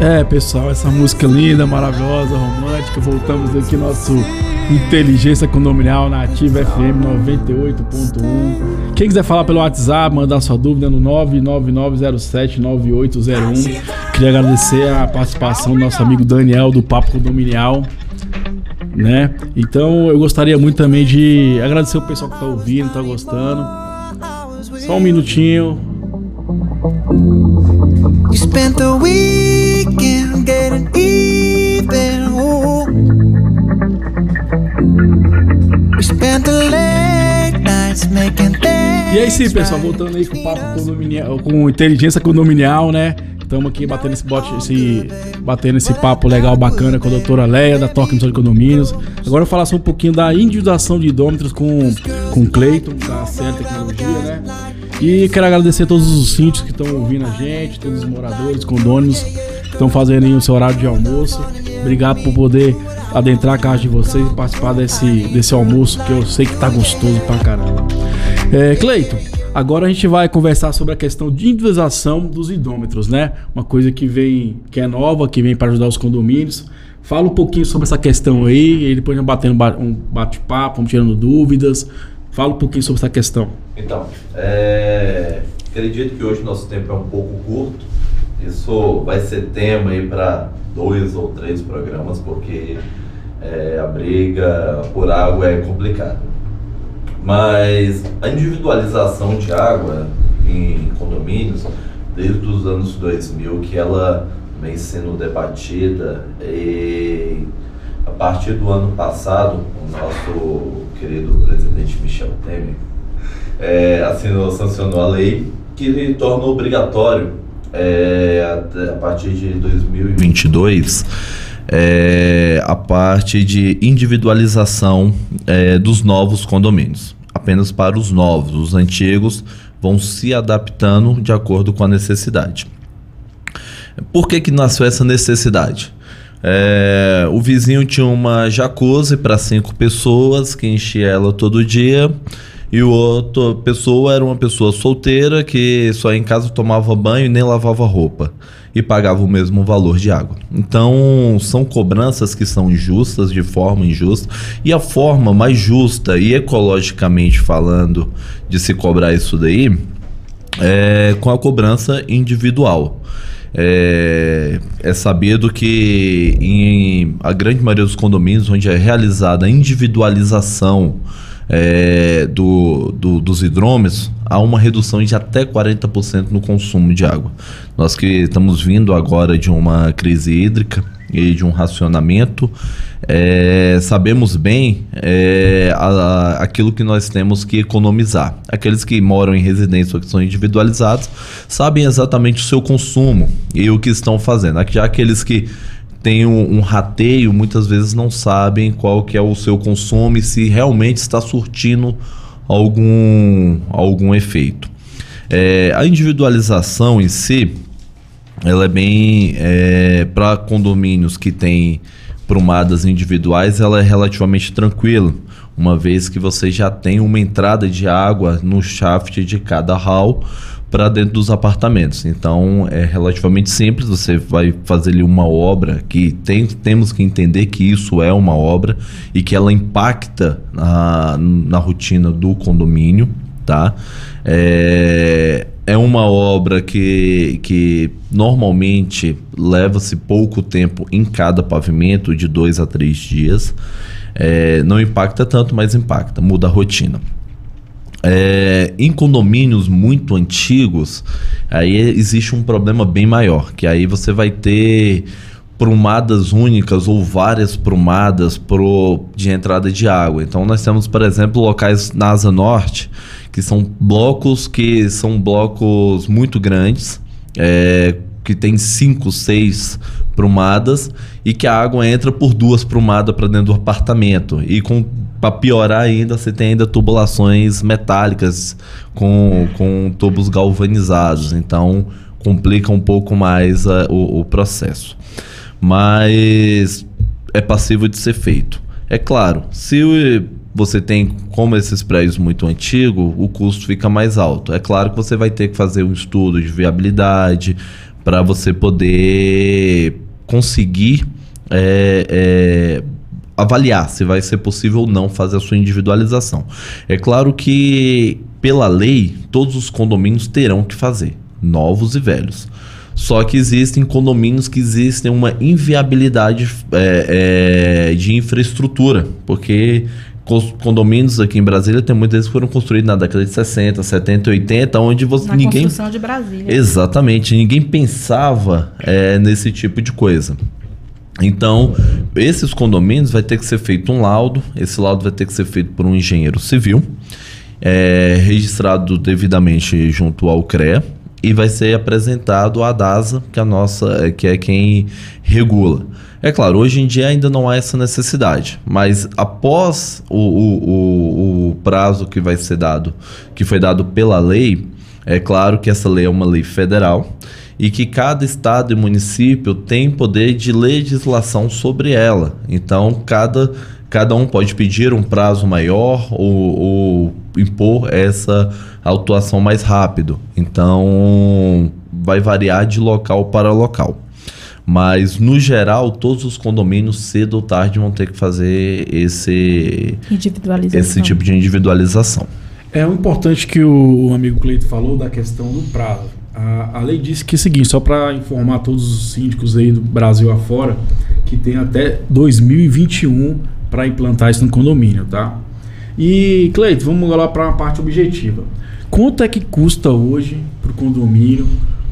A: É, pessoal, essa música linda, maravilhosa, romântica. Voltamos aqui nosso Inteligência Condominial na Ativa FM 98.1. Quem quiser falar pelo WhatsApp, mandar sua dúvida no 999079801. Queria agradecer a participação do nosso amigo Daniel do Papo Condominial. Né? Então eu gostaria muito também de agradecer o pessoal que está ouvindo, está gostando. Só um minutinho. You spent the weekend getting even. Ooh. We spent the late nights making things. E aí sim, pessoal, voltando aí com o papo condominial, com inteligência condominial, né? Estamos aqui batendo esse, bote, esse, batendo esse papo legal, bacana com a doutora Leia, da Toque de Condomínios. Agora eu vou falar só um pouquinho da individuação de idômetros com, com o Cleiton, da Cera Tecnologia, né? E quero agradecer a todos os sítios que estão ouvindo a gente, todos os moradores, condôminos que estão fazendo aí o seu horário de almoço. Obrigado por poder adentrar a casa de vocês e participar desse, desse almoço que eu sei que tá gostoso pra caramba. É, Cleito, agora a gente vai conversar sobre a questão de individualização dos idômetros, né? Uma coisa que vem, que é nova, que vem para ajudar os condomínios. Fala um pouquinho sobre essa questão aí, e depois a batendo um bate-papo, vamos tirando dúvidas. Fala um pouquinho sobre essa questão.
E: Então, é, acredito que hoje nosso tempo é um pouco curto. Isso vai ser tema aí para dois ou três programas, porque é, a briga por água é complicada. Mas a individualização de água em condomínios, desde os anos 2000, que ela vem sendo debatida e a partir do ano passado, o nosso querido presidente Michel Temer é, assinou, sancionou a lei que tornou obrigatório é, a, partir de 2022 é, a parte de individualização é, dos novos condomínios. Apenas para os novos, os antigos vão se adaptando de acordo com a necessidade. Por que, que nasceu essa necessidade? É, o vizinho tinha uma jacuzzi para cinco pessoas que enchia ela todo dia e outra pessoa era uma pessoa solteira que só em casa tomava banho e nem lavava roupa e pagava o mesmo valor de água. Então, são cobranças que são justas de forma injusta e a forma mais justa e ecologicamente falando de se cobrar isso daí é com a cobrança individual. É, é, sabido que em a grande maioria dos condomínios onde é realizada a individualização é, do, do, dos hidrômetros, há uma redução de até 40% no consumo de água. Nós que estamos vindo agora de uma crise hídrica e de um racionamento, é, sabemos bem é, a, a, aquilo que nós temos que economizar. Aqueles que moram em residência ou que são individualizados sabem exatamente o seu consumo e o que estão fazendo. Já aqueles que tem um, um, rateio, muitas vezes não sabem qual que é o seu consumo e se realmente está surtindo algum, algum efeito. É, a individualização em si, ela é bem é, para condomínios que têm prumadas individuais, ela é relativamente tranquila, uma vez que você já tem uma entrada de água no shaft de cada hall para dentro dos apartamentos. Então é relativamente simples. Você vai fazer ali uma obra que tem, temos que entender que isso é uma obra e que ela impacta na, na rotina do condomínio, tá? É, é uma obra que, que normalmente leva-se pouco tempo em cada pavimento, de dois a três dias. É, não impacta tanto, mas impacta, muda a rotina. É, em condomínios muito antigos, aí existe um problema bem maior, que aí você vai ter prumadas únicas ou várias prumadas pro, de entrada de água. Então nós temos, por exemplo, locais na Asa Norte, que são blocos que são blocos muito grandes, é, que tem cinco, seis prumadas e que a água entra por duas prumadas para dentro do apartamento e com para piorar ainda, você tem ainda tubulações metálicas com, com tubos galvanizados. Então, complica um pouco mais a, o, o processo. Mas é passível de ser feito. É claro, se você tem, como esses prédios muito antigos, o custo fica mais alto. É claro que você vai ter que fazer um estudo de viabilidade para você poder conseguir é, é, avaliar se vai ser possível ou não fazer a sua individualização. É claro que, pela lei, todos os condomínios terão que fazer, novos e velhos. Só que existem condomínios que existem uma inviabilidade é, é, de infraestrutura, porque condomínios aqui em Brasília tem muitas vezes que foram construídos na década de 60, 70, 80, onde você
C: na
E: ninguém
C: construção de Brasília.
E: Exatamente, ninguém pensava é, nesse tipo de coisa. Então, esses condomínios vai ter que ser feito um laudo, esse laudo vai ter que ser feito por um engenheiro civil, é, registrado devidamente junto ao CREA e vai ser apresentado à DASA, que é a nossa, que é quem regula. É claro, hoje em dia ainda não há essa necessidade, mas após o, o, o, o prazo que vai ser dado, que foi dado pela lei, é claro que essa lei é uma lei federal e que cada estado e município tem poder de legislação sobre ela. Então, cada, cada um pode pedir um prazo maior ou, ou impor essa autuação mais rápido. Então, vai variar de local para local. Mas, no geral, todos os condomínios, cedo ou tarde, vão ter que fazer esse, esse tipo de individualização.
A: É o importante que o, amigo Cleito falou da questão do prazo. A, a lei disse que é o seguinte, só para informar todos os síndicos aí do Brasil afora, que tem até 2021 para implantar isso no condomínio, tá? E, Cleito, vamos lá para uma parte objetiva. Quanto é que custa hoje para o condomínio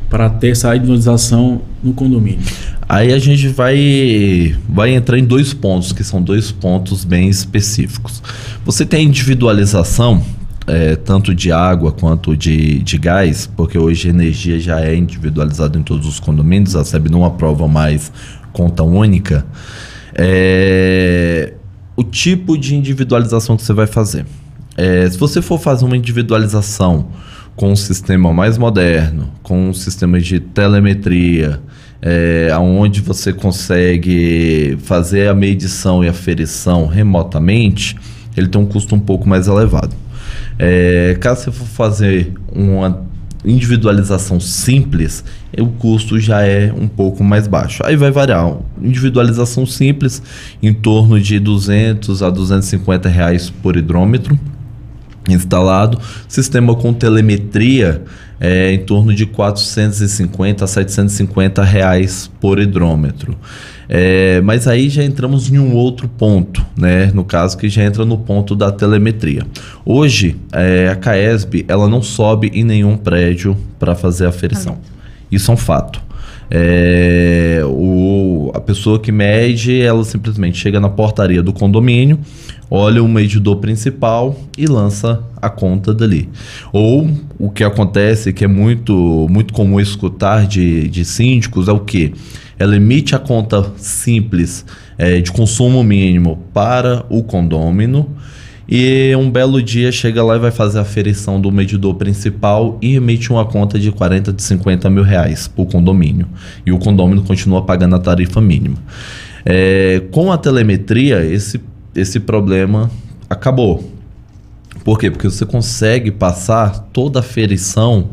A: para ter essa individualização no condomínio?
E: Aí a gente vai, vai entrar em dois pontos, que são dois pontos bem específicos. Você tem a individualização, é, tanto de água quanto de, de gás, porque hoje a energia já é individualizada em todos os condomínios, a SEB não aprova mais conta única. É, o tipo de individualização que você vai fazer. É, se você for fazer uma individualização com um sistema mais moderno, com um sistema de telemetria, é, onde você consegue fazer a medição e aferição remotamente, ele tem um custo um pouco mais elevado. É, caso você for fazer uma individualização simples, o custo já é um pouco mais baixo. Aí vai variar. Individualização simples, em torno de 200 a 250 reais por hidrômetro instalado. Sistema com telemetria é em torno de 450 a 750 reais por hidrômetro. É, mas aí já entramos em um outro ponto, né? No caso que já entra no ponto da telemetria. Hoje é, a Caesb ela não sobe em nenhum prédio para fazer a aferição. Isso é um fato. É, o, a pessoa que mede, ela simplesmente chega na portaria do condomínio, olha o medidor principal e lança a conta dali. Ou o que acontece, que é muito, muito comum escutar de, de síndicos, é o que? Ela emite a conta simples é, de consumo mínimo para o condômino e um belo dia chega lá e vai fazer a aferição do medidor principal e emite uma conta de 40, de 50 mil reais para o condomínio. E o condomínio continua pagando a tarifa mínima. É, com a telemetria, esse, esse problema acabou. Por quê? Porque você consegue passar toda a aferição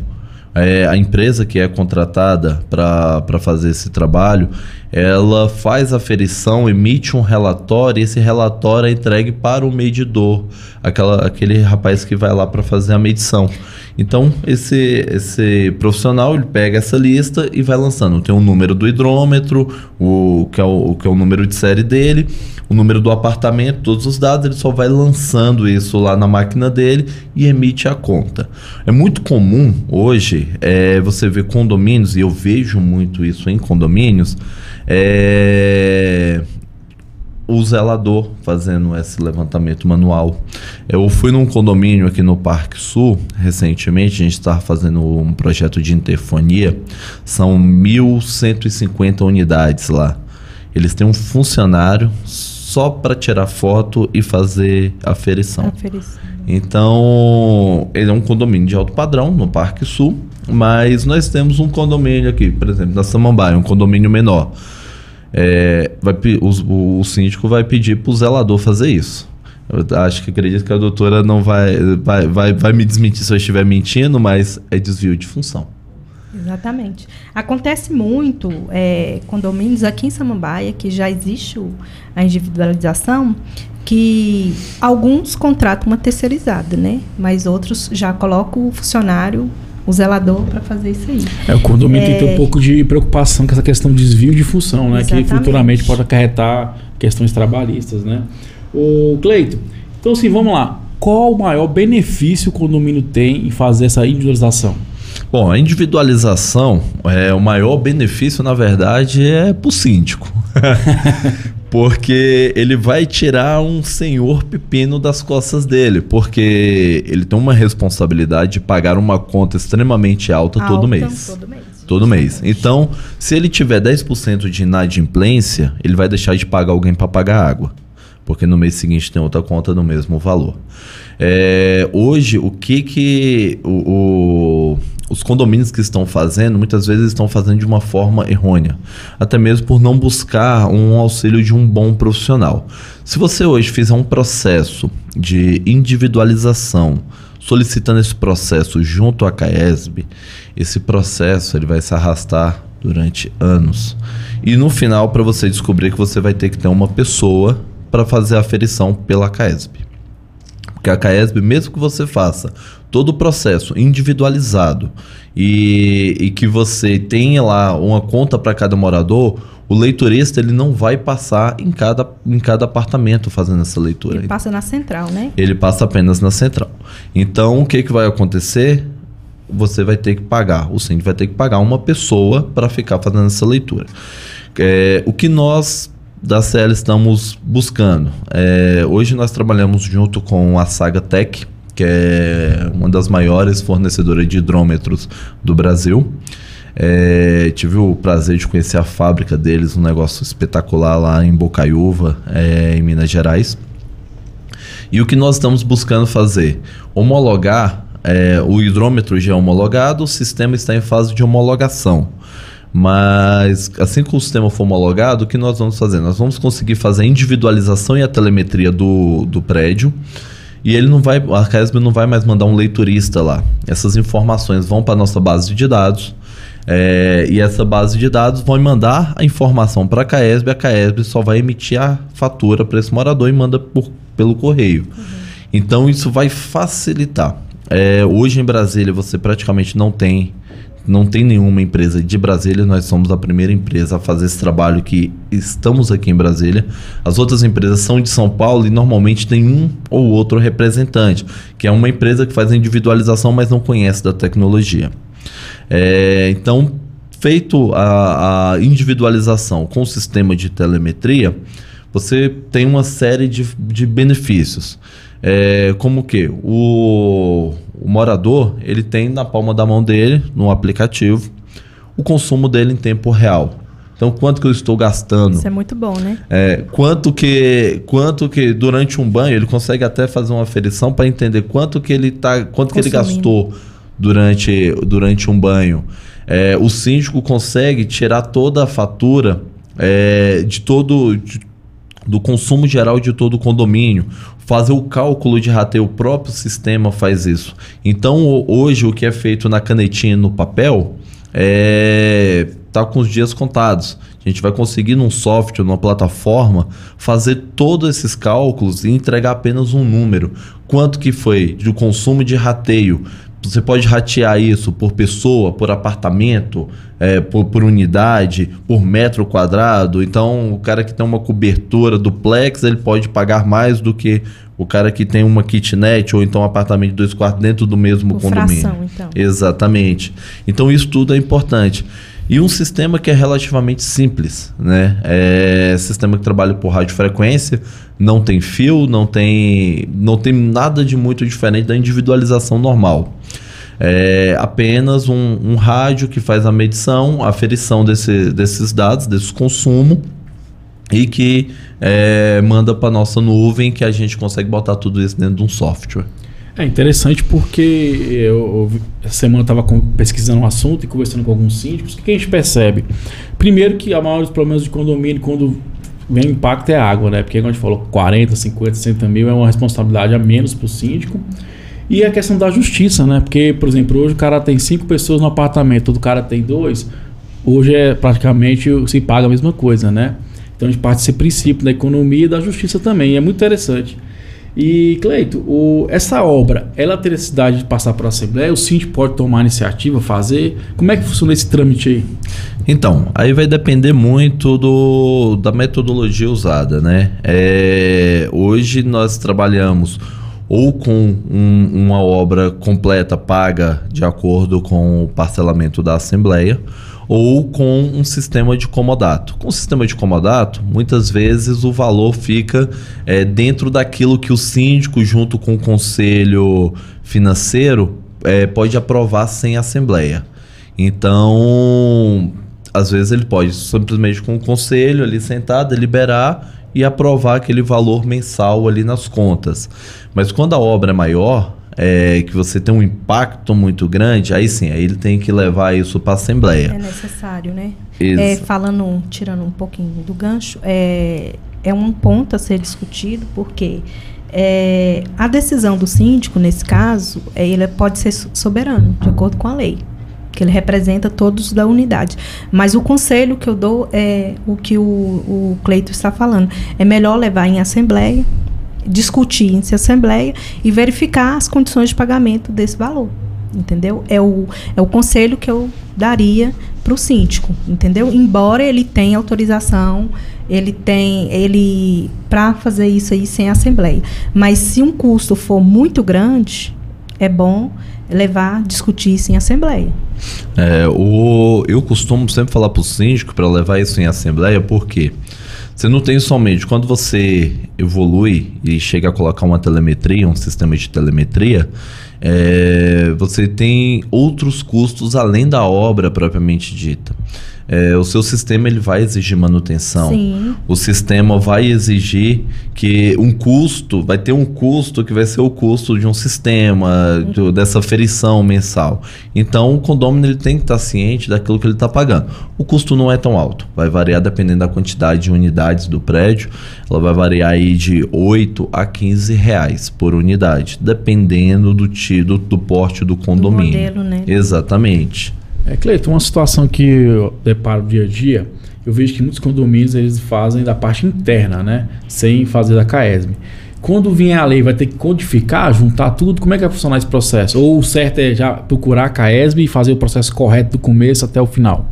E: é, a empresa que é contratada para fazer esse trabalho, ela faz a ferição, emite um relatório e esse relatório é entregue para o medidor, aquela, aquele rapaz que vai lá para fazer a medição. Então, esse, esse profissional ele pega essa lista e vai lançando. Tem o número do hidrômetro, o que, é o, que é o número de série dele, o número do apartamento, todos os dados, ele só vai lançando isso lá na máquina dele e emite a conta. É muito comum hoje é, você ver condomínios, e eu vejo muito isso em condomínios, é, o zelador fazendo esse levantamento manual. Eu fui num condomínio aqui no Parque Sul recentemente, a gente estava fazendo um projeto de interfonia, são 1.150 unidades lá. Eles têm um funcionário só para tirar foto e fazer aferição. aferição. Então, ele é um condomínio de alto padrão no Parque Sul, mas nós temos um condomínio aqui, por exemplo, na Samambaia, um condomínio menor. É, vai, o, o síndico vai pedir para o zelador fazer isso. Eu acho que acredito que a doutora não vai, vai, vai, vai me desmentir se eu estiver mentindo, mas é desvio de função.
C: Exatamente. Acontece muito é, condomínios aqui em Samambaia, que já existe o, a individualização, que alguns contratam uma terceirizada, né? Mas outros já colocam o funcionário, o zelador, para fazer isso aí.
A: É, o condomínio é... tem que ter um pouco de preocupação com essa questão de desvio de função, né? Exatamente. Que futuramente pode acarretar questões trabalhistas, né? O Cleito, então assim, vamos lá. Qual o maior benefício o condomínio tem em fazer essa individualização?
E: Bom, a individualização, é, o maior benefício, na verdade, é para o síndico. porque ele vai tirar um senhor pepino das costas dele, porque ele tem uma responsabilidade de pagar uma conta extremamente alta, alta todo mês. Todo mês. Todo mês. Então, se ele tiver 10% de inadimplência, ele vai deixar de pagar alguém para pagar água. Porque no mês seguinte tem outra conta no mesmo valor. É, hoje, o que que o, o, os condomínios que estão fazendo, muitas vezes estão fazendo de uma forma errônea, até mesmo por não buscar um auxílio de um bom profissional. Se você hoje fizer um processo de individualização, solicitando esse processo junto à CAESB, esse processo ele vai se arrastar durante anos. E no final, para você descobrir que você vai ter que ter uma pessoa para fazer a aferição pela CAESB. Porque a CAESB, mesmo que você faça todo o processo individualizado e, e que você tenha lá uma conta para cada morador, o leiturista ele não vai passar em cada, em cada apartamento fazendo essa leitura.
C: Ele passa na central, né?
E: Ele passa apenas na central. Então, o que, que vai acontecer? Você vai ter que pagar, o síndico vai ter que pagar uma pessoa para ficar fazendo essa leitura. É, o que nós da CL estamos buscando. É, hoje nós trabalhamos junto com a Saga Tech, que é uma das maiores fornecedoras de hidrômetros do Brasil. É, tive o prazer de conhecer a fábrica deles, um negócio espetacular lá em Bocaiúva, é, em Minas Gerais. E o que nós estamos buscando fazer? Homologar, é, o hidrômetro já é homologado, o sistema está em fase de homologação. Mas assim que o sistema for homologado, o que nós vamos fazer? Nós vamos conseguir fazer a individualização e a telemetria do, do prédio. E ele não vai, a CAESB não vai mais mandar um leiturista lá. Essas informações vão para a nossa base de dados. É, e essa base de dados vai mandar a informação para a CAESB. A CAESB só vai emitir a fatura para esse morador e manda por, pelo correio. Uhum. Então isso vai facilitar. É, hoje em Brasília você praticamente não tem não tem nenhuma empresa de Brasília, nós somos a primeira empresa a fazer esse trabalho que estamos aqui em Brasília. As outras empresas são de São Paulo e normalmente tem um ou outro representante, que é uma empresa que faz a individualização, mas não conhece da tecnologia. É, então, feito a, a individualização com o sistema de telemetria, você tem uma série de, de benefícios. É, como que o, o morador ele tem na palma da mão dele, no aplicativo, o consumo dele em tempo real. Então, quanto que eu estou gastando?
C: Isso é muito bom, né?
E: É, quanto que quanto que durante um banho ele consegue até fazer uma aferição para entender quanto que ele tá, quanto que ele gastou durante durante um banho. É, o síndico consegue tirar toda a fatura é, de todo de, do consumo geral de todo o condomínio, fazer o cálculo de rateio, o próprio sistema faz isso. Então, hoje, o que é feito na canetinha no papel é tá com os dias contados. A gente vai conseguir num software, numa plataforma, fazer todos esses cálculos e entregar apenas um número. Quanto que foi de consumo de rateio você pode ratear isso por pessoa, por apartamento, é, por, por, unidade, por metro quadrado. Então, o cara que tem uma cobertura duplex, ele pode pagar mais do que o cara que tem uma kitnet ou então um apartamento de dois quartos dentro do mesmo por condomínio. Fração, então. Exatamente. Então, isso tudo é importante. E um sistema que é relativamente simples, né? É sistema que trabalha por radiofrequência, não tem fio, não tem, não tem nada de muito diferente da individualização normal. É apenas um, um rádio que faz a medição, a aferição desse, desses dados, desse consumo, e que é, manda para nossa nuvem que a gente consegue botar tudo isso dentro de um software.
A: É interessante porque eu, essa semana estava pesquisando um assunto e conversando com alguns síndicos. O que, a gente percebe? Primeiro que a maioria dos problemas de condomínio, quando vem impacto, é água, né? Porque, como a gente falou, 40, 50, 60 mil é uma responsabilidade a menos para o síndico. E a questão da justiça, né? Porque, por exemplo, hoje o cara tem cinco pessoas no apartamento, o cara tem dois, hoje é praticamente se paga a mesma coisa, né? Então a gente parte desse princípio da economia e da justiça também. é muito interessante. E, Cleito, o, essa obra, ela tem necessidade de passar para a Assembleia? O síndico pode tomar iniciativa, fazer? Como é que funciona esse trâmite aí?
E: Então, aí vai depender muito do, da metodologia usada, né? É, hoje nós trabalhamos ou com um, uma obra completa paga de acordo com o parcelamento da Assembleia, ou com um sistema de comodato. Com o sistema de comodato, muitas vezes o valor fica é, dentro daquilo que o síndico, junto com o conselho financeiro, é, pode aprovar sem assembleia. Então, às vezes ele pode simplesmente com o conselho ali sentado, deliberar e aprovar aquele valor mensal ali nas contas. Mas quando a obra é maior, é, que você tem um impacto muito grande, aí sim, aí ele tem que levar isso para a Assembleia.
C: É necessário, né? É, falando, tirando um pouquinho do gancho, é, é um ponto a ser discutido, porque é, a decisão do síndico, nesse caso, é, ele pode ser soberano, de acordo com a lei que ele representa todos da unidade. Mas o conselho que eu dou é o que o, o Cleito está falando. É melhor levar em assembleia, discutir em assembleia e verificar as condições de pagamento desse valor. Entendeu? É o, é o conselho que eu daria para o síndico, entendeu? Embora ele tenha autorização, ele tem ele para fazer isso aí sem assembleia. Mas se um custo for muito grande, é bom levar, discutir isso em assembleia.
E: É, o, eu costumo sempre falar para o síndico para levar isso em assembleia, porque quê? Você não tem somente quando você evolui e chega a colocar uma telemetria, um sistema de telemetria, é, você tem outros custos além da obra propriamente dita é, o seu sistema ele vai exigir manutenção. Sim. O sistema vai exigir que um custo, vai ter um custo que vai ser o custo de um sistema, do, dessa ferição mensal. Então o condomínio ele tem que estar ciente daquilo que ele está pagando. O custo não é tão alto, vai variar dependendo da quantidade de unidades do prédio. Ela vai variar aí de 8 a 15 reais por unidade, dependendo do, do, do porte do condomínio. Do modelo, né? Exatamente.
A: É, Cleiton, uma situação que eu deparo dia a dia, eu vejo que muitos condomínios eles fazem da parte interna, né? Sem fazer da CAESB. Quando vier a lei, vai ter que codificar, juntar tudo? Como é que vai funcionar esse processo? Ou o certo é já procurar a CAESB e fazer o processo correto do começo até o final?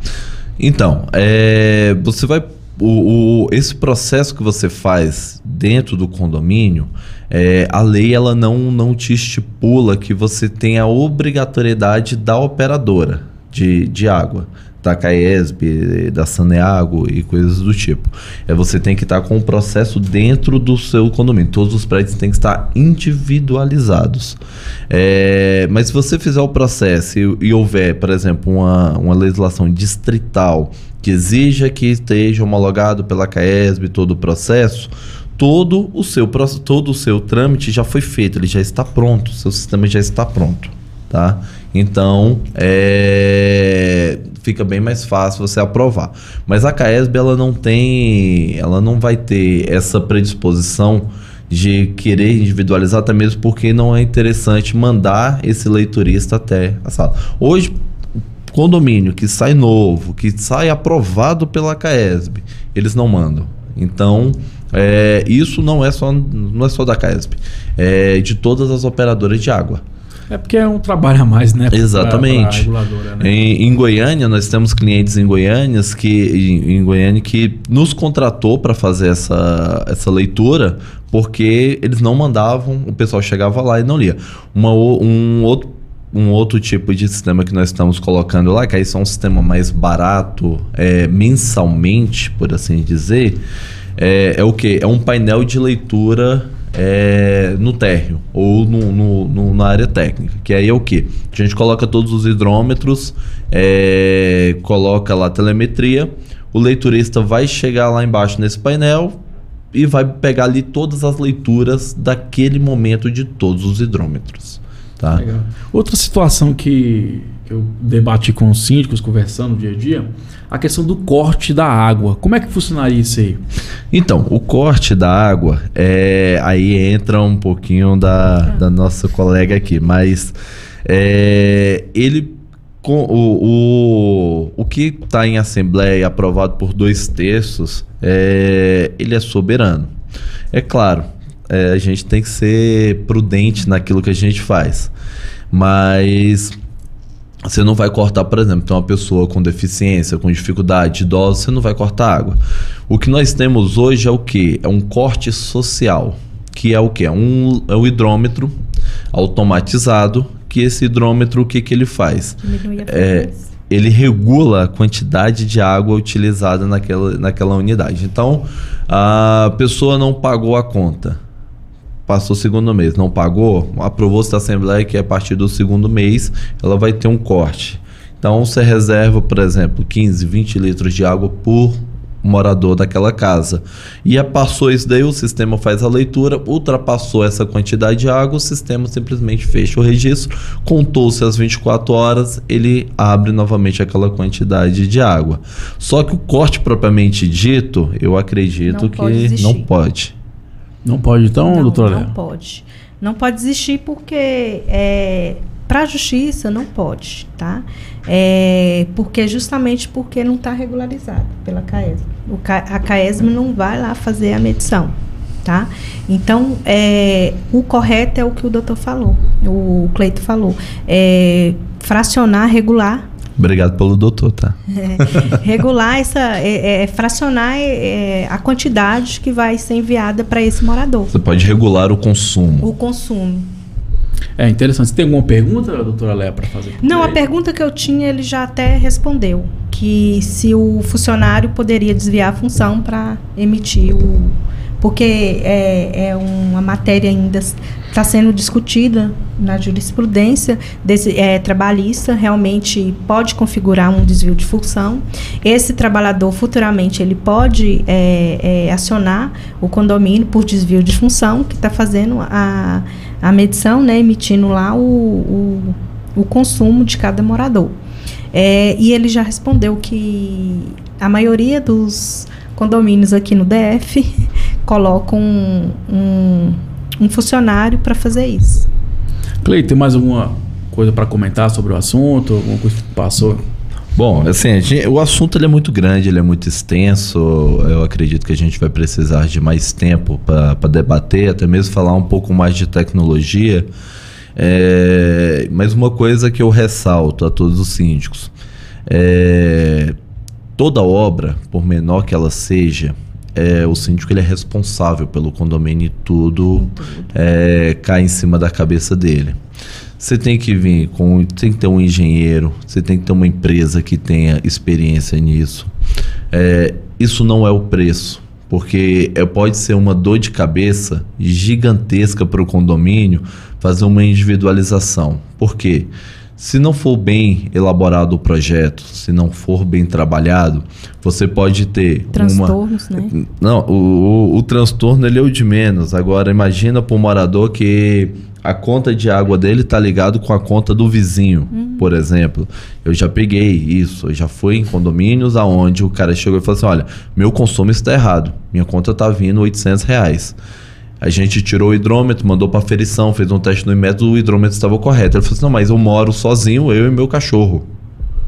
E: Então, é, você vai. O, o, esse processo que você faz dentro do condomínio, é, a lei ela não, não te estipula que você tem a obrigatoriedade da operadora de, de água, da CAESB, da Saneago e coisas do tipo. É você tem que estar com o processo dentro do seu condomínio. Todos os prédios têm que estar individualizados. É, mas se você fizer o processo e, e houver, por exemplo, uma, uma legislação distrital que exija que esteja homologado pela CAESB todo o processo, todo o seu todo o seu trâmite já foi feito, ele já está pronto, seu sistema já está pronto, tá? Então, é, fica bem mais fácil você aprovar. Mas a CAESB ela não tem, ela não vai ter essa predisposição de querer individualizar, até mesmo porque não é interessante mandar esse leiturista até a sala. Hoje, condomínio que sai novo, que sai aprovado pela CAESB, eles não mandam. Então, é, isso não é só não é só da CAESB, é de todas as operadoras de água.
A: É porque é um trabalho a mais, né?
E: Exatamente. Pra, pra né? em, em, Goiânia, nós temos clientes em Goiânia que, em, em Goiânia que nos contratou para fazer essa, essa leitura porque eles não mandavam, o pessoal chegava lá e não lia. Uma, um outro um outro tipo de sistema que nós estamos colocando lá, que aí é um sistema mais barato, é, mensalmente, por assim dizer, é, é o que? É um painel de leitura é, no térreo ou no, no, no, na área técnica. Que aí é o que? A gente coloca todos os hidrômetros, é, coloca lá a telemetria, o leiturista vai chegar lá embaixo nesse painel e vai pegar ali todas as leituras daquele momento de todos os hidrômetros. Tá?
A: Outra situação que eu debati com os síndicos, conversando no dia a dia, a questão do corte da água. Como é que funcionaria isso aí?
E: Então, o corte da água, é, aí entra um pouquinho da, da nossa colega aqui, mas é, ele com o, o, o que está em assembleia aprovado por dois terços, é, ele é soberano. É claro, é, a gente tem que ser prudente naquilo que a gente faz, mas você não vai cortar, por exemplo, tem uma pessoa com deficiência, com dificuldade, idosa, você não vai cortar água. O que nós temos hoje é o que? É um corte social, que é o que? É um, é um hidrômetro automatizado que esse hidrômetro, o que, que ele faz? É, ele regula a quantidade de água utilizada naquela, naquela unidade. Então, a pessoa não pagou a conta. Passou o segundo mês, não pagou, aprovou-se da Assembleia que a partir do segundo mês ela vai ter um corte. Então, você reserva, por exemplo, 15, 20 litros de água por morador daquela casa. E a passou isso daí, o sistema faz a leitura, ultrapassou essa quantidade de água, o sistema simplesmente fecha o registro, contou-se as 24 horas, ele abre novamente aquela quantidade de água. Só que o corte propriamente dito, eu acredito não que não pode.
A: Não pode então,
C: não,
A: doutora?
C: Não pode. Não pode existir porque é, para a justiça não pode, tá? É, porque justamente porque não está regularizado pela CAESM. O, a CAESM não vai lá fazer a medição, tá? Então, é, o correto é o que o doutor falou, o Cleito falou, é, fracionar, regular
E: Obrigado pelo doutor, tá?
C: É, regular essa, é, é, fracionar é, a quantidade que vai ser enviada para esse morador.
E: Você pode regular o consumo.
C: O consumo.
A: É interessante. Você tem alguma pergunta, doutora Léa, para fazer?
C: Não, a pergunta que eu tinha ele já até respondeu. Que se o funcionário poderia desviar a função para emitir o. Porque é, é uma matéria ainda está sendo discutida na jurisprudência desse, é, trabalhista, realmente pode configurar um desvio de função. Esse trabalhador, futuramente, ele pode é, é, acionar o condomínio por desvio de função, que está fazendo a, a medição, né, emitindo lá o, o, o consumo de cada morador. É, e ele já respondeu que a maioria dos condomínios aqui no DF colocam um, um, um funcionário para fazer isso.
A: Cleiton, tem mais alguma coisa para comentar sobre o assunto? Alguma coisa que passou?
E: Bom, assim, gente, o assunto ele é muito grande, ele é muito extenso. Eu acredito que a gente vai precisar de mais tempo para debater, até mesmo falar um pouco mais de tecnologia. É, mas uma coisa que eu ressalto a todos os síndicos: é, toda obra, por menor que ela seja, é, o síndico ele é responsável pelo condomínio e tudo. É, cai em cima da cabeça dele. Você tem que vir com. Tem que ter um engenheiro, você tem que ter uma empresa que tenha experiência nisso. É, isso não é o preço, porque é, pode ser uma dor de cabeça gigantesca para o condomínio fazer uma individualização. Por quê? Se não for bem elaborado o projeto, se não for bem trabalhado, você pode ter
C: transtornos,
E: uma...
C: né?
E: Não, o, o, o transtorno ele é o de menos. Agora imagina para o morador que a conta de água dele está ligado com a conta do vizinho, uhum. por exemplo. Eu já peguei isso, eu já fui em condomínios aonde o cara chegou e falou assim, olha, meu consumo está errado, minha conta está vindo 800 reais. A gente tirou o hidrômetro, mandou para aferição, fez um teste no método, o hidrômetro estava correto. Ele falou assim, não, mas eu moro sozinho, eu e meu cachorro.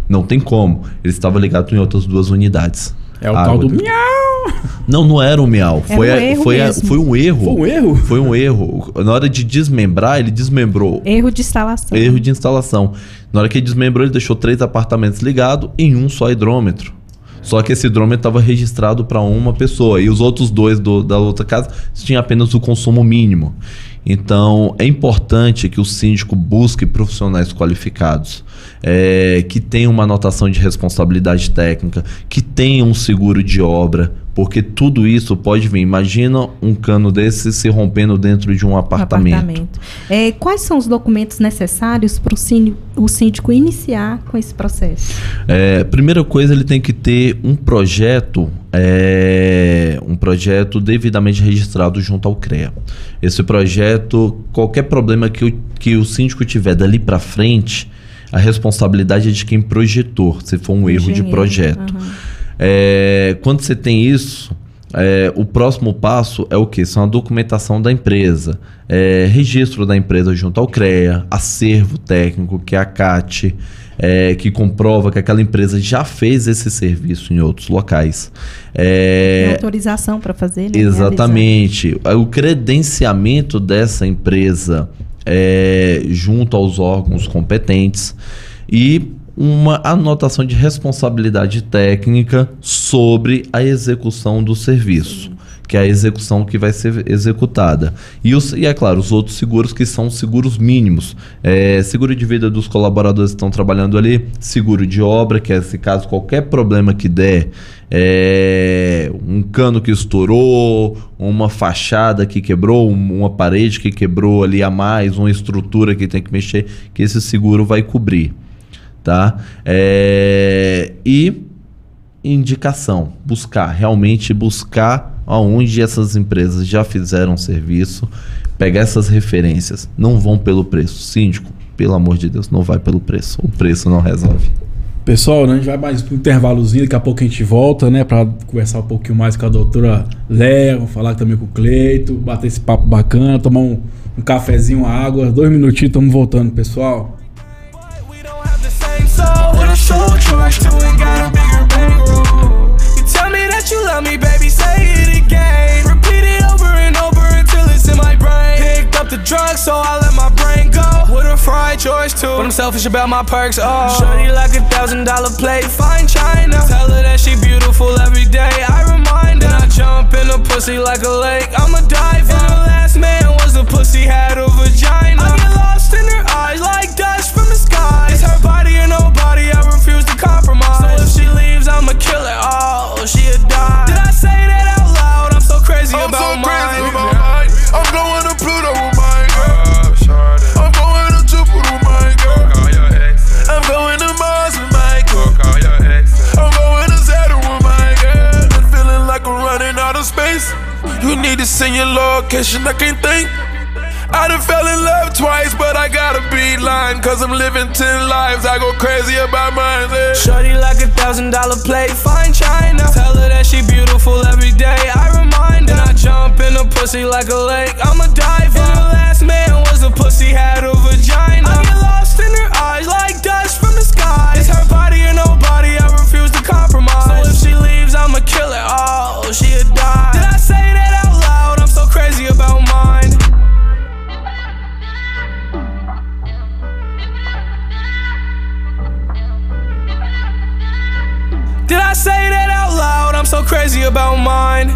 E: Não tem como. Ele estava ligado em outras duas unidades.
A: É o tal do miau.
E: Não, não era um miau.
C: É
E: foi,
C: um
E: a,
C: erro
E: foi, a, foi um erro.
A: Foi um erro?
E: Foi um erro. Na hora de desmembrar, ele desmembrou.
C: Erro de instalação.
E: Erro de instalação. Na hora que ele desmembrou, ele deixou três apartamentos ligados em um só hidrômetro. Só que esse hidrômetro estava registrado para uma pessoa e os outros dois do, da outra casa tinham apenas o consumo mínimo. Então é importante que o síndico busque profissionais qualificados, é, que tenham uma anotação de responsabilidade técnica, que tenham um seguro de obra, porque tudo isso pode vir. Imagina um cano desse se rompendo dentro de um apartamento.
C: apartamento. É, quais são os documentos necessários para o síndico, iniciar com esse processo?
E: É, primeira coisa, ele tem que ter um projeto, é, um projeto devidamente registrado junto ao CREA. Esse projeto, qualquer problema que o, que o síndico tiver dali para frente, a responsabilidade é de quem projetou, se for um erro de projeto. Uhum. É, quando você tem isso, é, o próximo passo é o que? São a documentação da empresa, é, registro da empresa junto ao CREA, acervo técnico, que é a CAT, é, que comprova que aquela empresa já fez esse serviço em outros locais.
C: É, autorização para fazer, né?
E: Exatamente. O credenciamento dessa empresa é, junto aos órgãos competentes e uma anotação de responsabilidade técnica sobre a execução do serviço, que é a execução que vai ser executada. E, os, e é claro, os outros seguros que são seguros mínimos. É, seguro de vida dos colaboradores que estão trabalhando ali, seguro de obra, que é se caso qualquer problema que der, é, um cano que estourou, uma fachada que quebrou, uma parede que quebrou ali a mais, uma estrutura que tem que mexer, que esse seguro vai cobrir tá? É, e indicação, buscar, realmente buscar aonde essas empresas já fizeram serviço, pegar essas referências, não vão pelo preço. Síndico, pelo amor de Deus, não vai pelo preço. O preço não resolve.
A: Pessoal, né, a gente vai mais um intervalozinho, daqui a pouco a gente volta, né, para conversar um pouquinho mais com a doutora Léo, falar também com o Cleito, bater esse papo bacana, tomar um, um cafezinho, uma água, dois minutinhos, estamos voltando, pessoal. Show choice to and got a bigger bankroll. You tell me that you love me, baby, say it again. Repeat it over and over until it's in my brain. Picked up the drugs, so I let my brain go. With a fried choice too, but I'm selfish about my perks. Oh, shorty like a thousand dollar plate, fine china. Tell her that she beautiful every day. I remind her. Then I jump in a pussy like a lake. I'm a diver. And the last man was a pussy had a vagina. I'ma kill it. Oh, she a die. Did I say that out loud? I'm so crazy I'm about so crazy mine. About mine. I'm going to Pluto with mine. Uh, I'm going to Jupiter with mine. I'm going to Mars with mine. I'm going to Saturn with mine. I'm feeling like I'm running out of space. You need to send your location. I can't think. I done fell in love twice, but I gotta be lying. Cause I'm living ten lives. I go crazy about mine. Yeah. Shorty like a thousand dollar plate, fine china. Tell her that she beautiful every day. I remind her. Then I jump in a pussy like a lake. I'm a diver. And the last man was a pussy, had a vagina. I get lost in her eyes like dust from the sky. It's her body or nobody. I refuse to compromise. So if she leaves, I'ma kill it. Oh, she a die. Did I say that out loud? I'm so crazy about mine. Did I say that out loud? I'm so crazy about mine.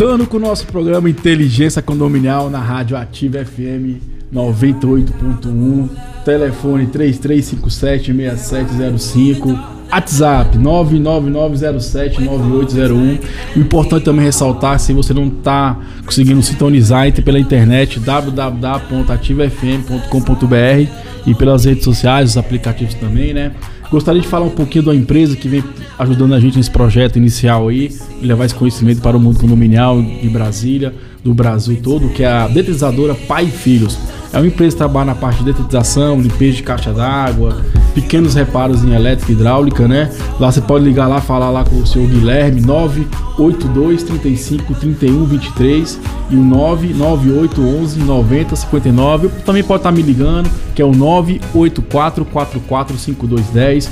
A: Voltando com o nosso programa Inteligência Condominial na Rádio Ativa FM 98.1, telefone 33576705, WhatsApp 999079801. O importante também ressaltar, se você não está conseguindo sintonizar, entre pela internet www.ativafm.com.br e pelas redes sociais, os aplicativos também, né? Gostaria de falar um pouquinho da empresa que vem ajudando a gente nesse projeto inicial aí, levar esse conhecimento para o mundo condominial de Brasília, do Brasil todo, que é a detetizadora Pai e Filhos. É uma empresa que trabalha na parte de detetização, limpeza de caixa d'água, pequenos reparos em elétrica e hidráulica, né? Lá você pode ligar lá, falar lá com o seu Guilherme, 982 35 31 23 e o 998 11 90 59. Também pode estar me ligando, que é o 984 44 5210.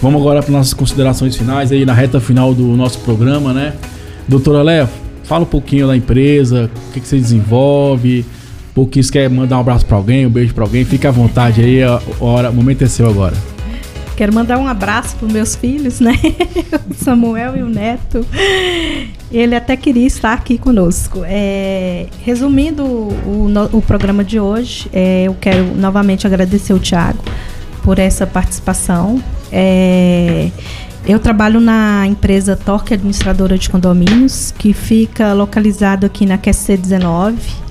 A: Vamos agora para nossas considerações finais aí na reta final do nosso programa, né? Doutora Léo, fala um pouquinho da empresa, o que, que você desenvolve, pouquinho se quer mandar um abraço para alguém, um beijo para alguém, fica à vontade aí, a hora, o momento é seu agora.
C: Quero mandar um abraço para meus filhos, né? o Samuel e o Neto. Ele até queria estar aqui conosco. É, resumindo o, o, programa de hoje, é, eu quero novamente agradecer o Tiago por essa participação É, eu trabalho na empresa Torque Administradora de Condomínios, que fica localizado aqui na QC 19,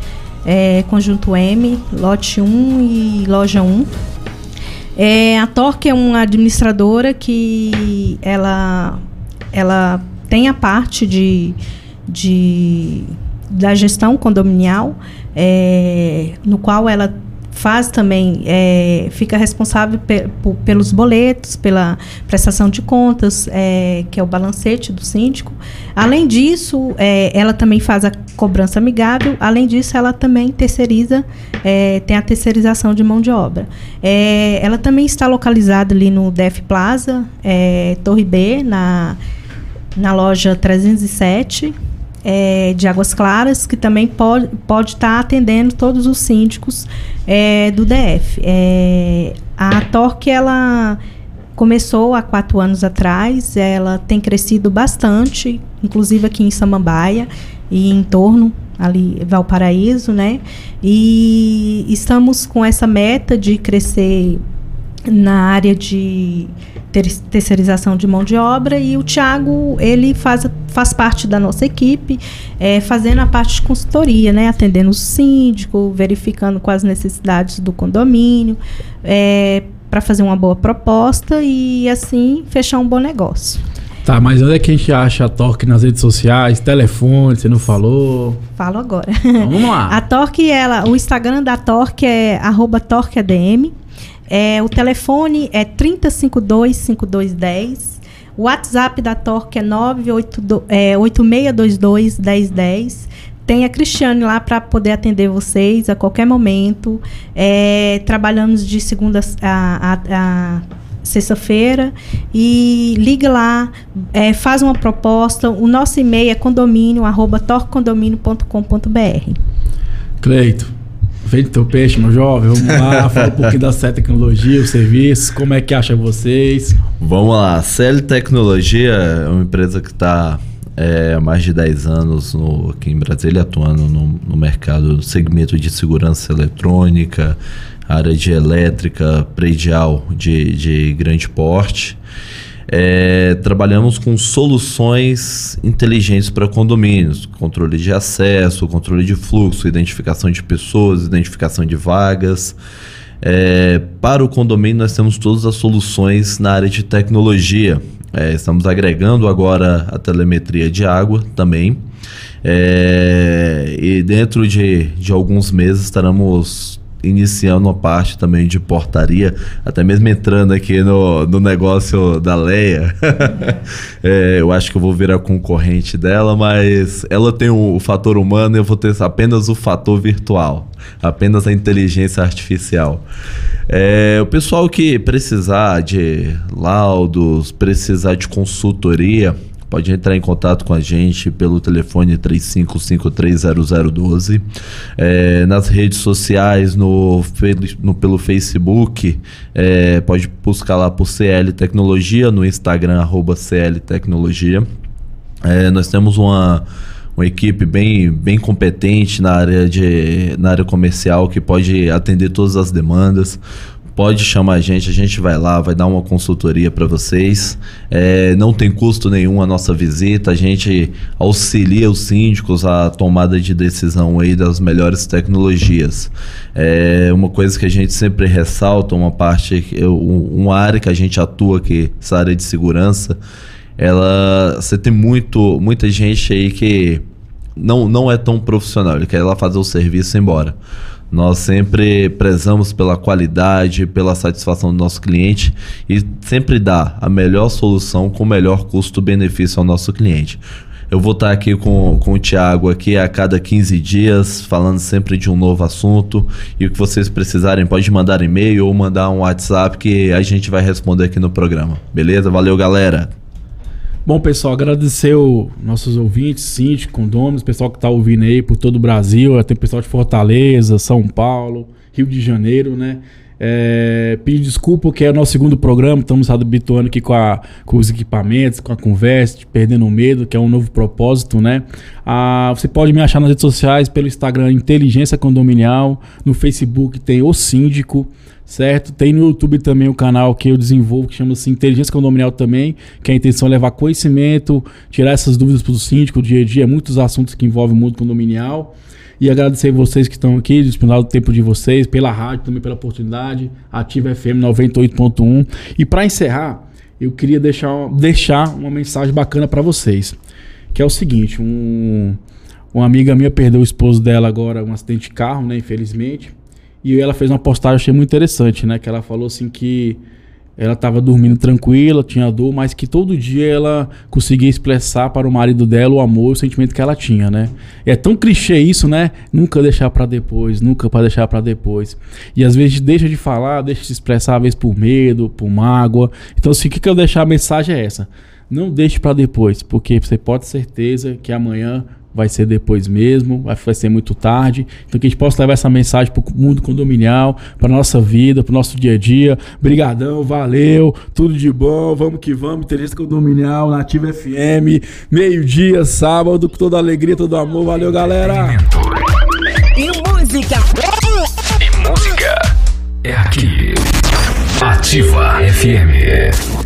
C: é, Conjunto M, lote 1 e loja 1. É, a Torque é uma administradora que ela, ela tem a parte de, de da gestão condominial, é, no qual ela faz também, é, fica responsável pe pelos boletos, pela prestação de contas, é, que é o balancete do síndico. Além disso, é, ela também faz a cobrança amigável. Além disso, ela também terceiriza, é, tem a terceirização de mão de obra. É, ela também está localizada ali no DF Plaza, é, Torre B, na, na loja 307 é, de Águas Claras, que também pode, pode estar tá atendendo todos os síndicos é, do DF. É, a Torque, ela começou há quatro anos atrás, ela tem crescido bastante, inclusive aqui em Samambaia e em torno, ali Valparaíso, né? E estamos com essa meta de crescer na área de terceirização de mão de obra e o Tiago ele faz, faz parte da nossa equipe é, fazendo a parte de consultoria né atendendo o síndico verificando quais necessidades do condomínio é, para fazer uma boa proposta e assim fechar um bom negócio
A: Tá, mas onde é que a gente acha a Torque nas redes sociais? Telefone, você não falou?
C: Falo agora.
A: Vamos lá.
C: A Torque, ela, o Instagram da Torque é arroba TorqueADM. É, o telefone é 3052-5210. O WhatsApp da Torque é 98622-1010. É, Tem a Cristiane lá para poder atender vocês a qualquer momento. É, trabalhamos de segunda a, a, a sexta-feira e liga lá, é, faz uma proposta. O nosso e-mail é condomínio, arroba torcondomínio.com.br.
A: Cleito, Vende teu peixe, meu jovem. Vamos lá, fala um pouquinho da CEL Tecnologia, os serviços, como é que acha vocês?
E: Vamos lá, CEL Tecnologia é uma empresa que está é, há mais de 10 anos no, aqui em Brasília atuando no, no mercado, no segmento de segurança eletrônica, área de elétrica predial de, de grande porte. É, trabalhamos com soluções inteligentes para condomínios, controle de acesso, controle de fluxo, identificação de pessoas, identificação de vagas. É, para o condomínio, nós temos todas as soluções na área de tecnologia. É, estamos agregando agora a telemetria de água também. É, e dentro de, de alguns meses estaremos iniciando uma parte também de portaria, até mesmo entrando aqui no, no negócio da Leia. é, eu acho que eu vou virar concorrente dela, mas ela tem o, o fator humano e eu vou ter apenas o fator virtual, apenas a inteligência artificial. É, o pessoal que precisar de laudos, precisar de consultoria, Pode entrar em contato com a gente pelo telefone 35530012. É, nas redes sociais, no, no pelo Facebook, é, pode buscar lá por CL Tecnologia, no Instagram, arroba CL Tecnologia. É, nós temos uma, uma equipe bem, bem competente na área, de, na área comercial que pode atender todas as demandas pode chamar a gente, a gente vai lá, vai dar uma consultoria para vocês. É, não tem custo nenhum a nossa visita, a gente auxilia os síndicos a tomada de decisão aí das melhores tecnologias. É uma coisa que a gente sempre ressalta, uma parte, uma área que a gente atua aqui, essa área de segurança, ela, você tem muito, muita gente aí que não, não é tão profissional, ele quer ir lá fazer o serviço e embora. Nós sempre prezamos pela qualidade, pela satisfação do nosso cliente e sempre dá a melhor solução com o melhor custo-benefício ao nosso cliente. Eu vou estar aqui com, com o Thiago aqui a cada 15 dias, falando sempre de um novo assunto. E o que vocês precisarem, pode mandar e-mail ou mandar um WhatsApp que a gente vai responder aqui no programa. Beleza? Valeu, galera!
A: Bom, pessoal, agradecer os nossos ouvintes, síndicos, condôminos, pessoal que está ouvindo aí por todo o Brasil, tem pessoal de Fortaleza, São Paulo, Rio de Janeiro, né? É, pedir desculpa, que é o nosso segundo programa. Estamos habituando aqui com, a, com os equipamentos, com a conversa, perdendo o medo, que é um novo propósito, né? Ah, você pode me achar nas redes sociais pelo Instagram Inteligência Condominial, no Facebook tem O Síndico, certo? Tem no YouTube também o canal que eu desenvolvo, que chama-se Inteligência Condominial também, que a intenção é levar conhecimento, tirar essas dúvidas para o síndico, dia a dia, muitos assuntos que envolvem o mundo condominial. E agradecer vocês que estão aqui, disponibilizar o tempo de vocês, pela rádio, também pela oportunidade, Ativa FM 98.1. E para encerrar, eu queria deixar, deixar uma mensagem bacana para vocês. Que é o seguinte, um, uma amiga minha perdeu o esposo dela agora, um acidente de carro, né, infelizmente. E ela fez uma postagem, achei muito interessante, né? Que ela falou assim que ela estava dormindo tranquila, tinha dor, mas que todo dia ela conseguia expressar para o marido dela o amor, o sentimento que ela tinha, né? É tão clichê isso, né? Nunca deixar para depois, nunca para deixar para depois. E às vezes deixa de falar, deixa de expressar, às vezes por medo, por mágoa. Então, se o que eu deixar a mensagem é essa: não deixe para depois, porque você pode ter certeza que amanhã vai ser depois mesmo, vai, ser muito tarde. Então que a gente possa levar essa mensagem para o mundo condominial, para nossa vida, para o nosso dia a dia. Brigadão, valeu, tudo de bom, vamos que vamos. Inteligência Condominial, Nativa FM, meio-dia, sábado, com toda alegria, todo amor. Valeu, galera!
H: E música! E música é aqui. Ativa FM.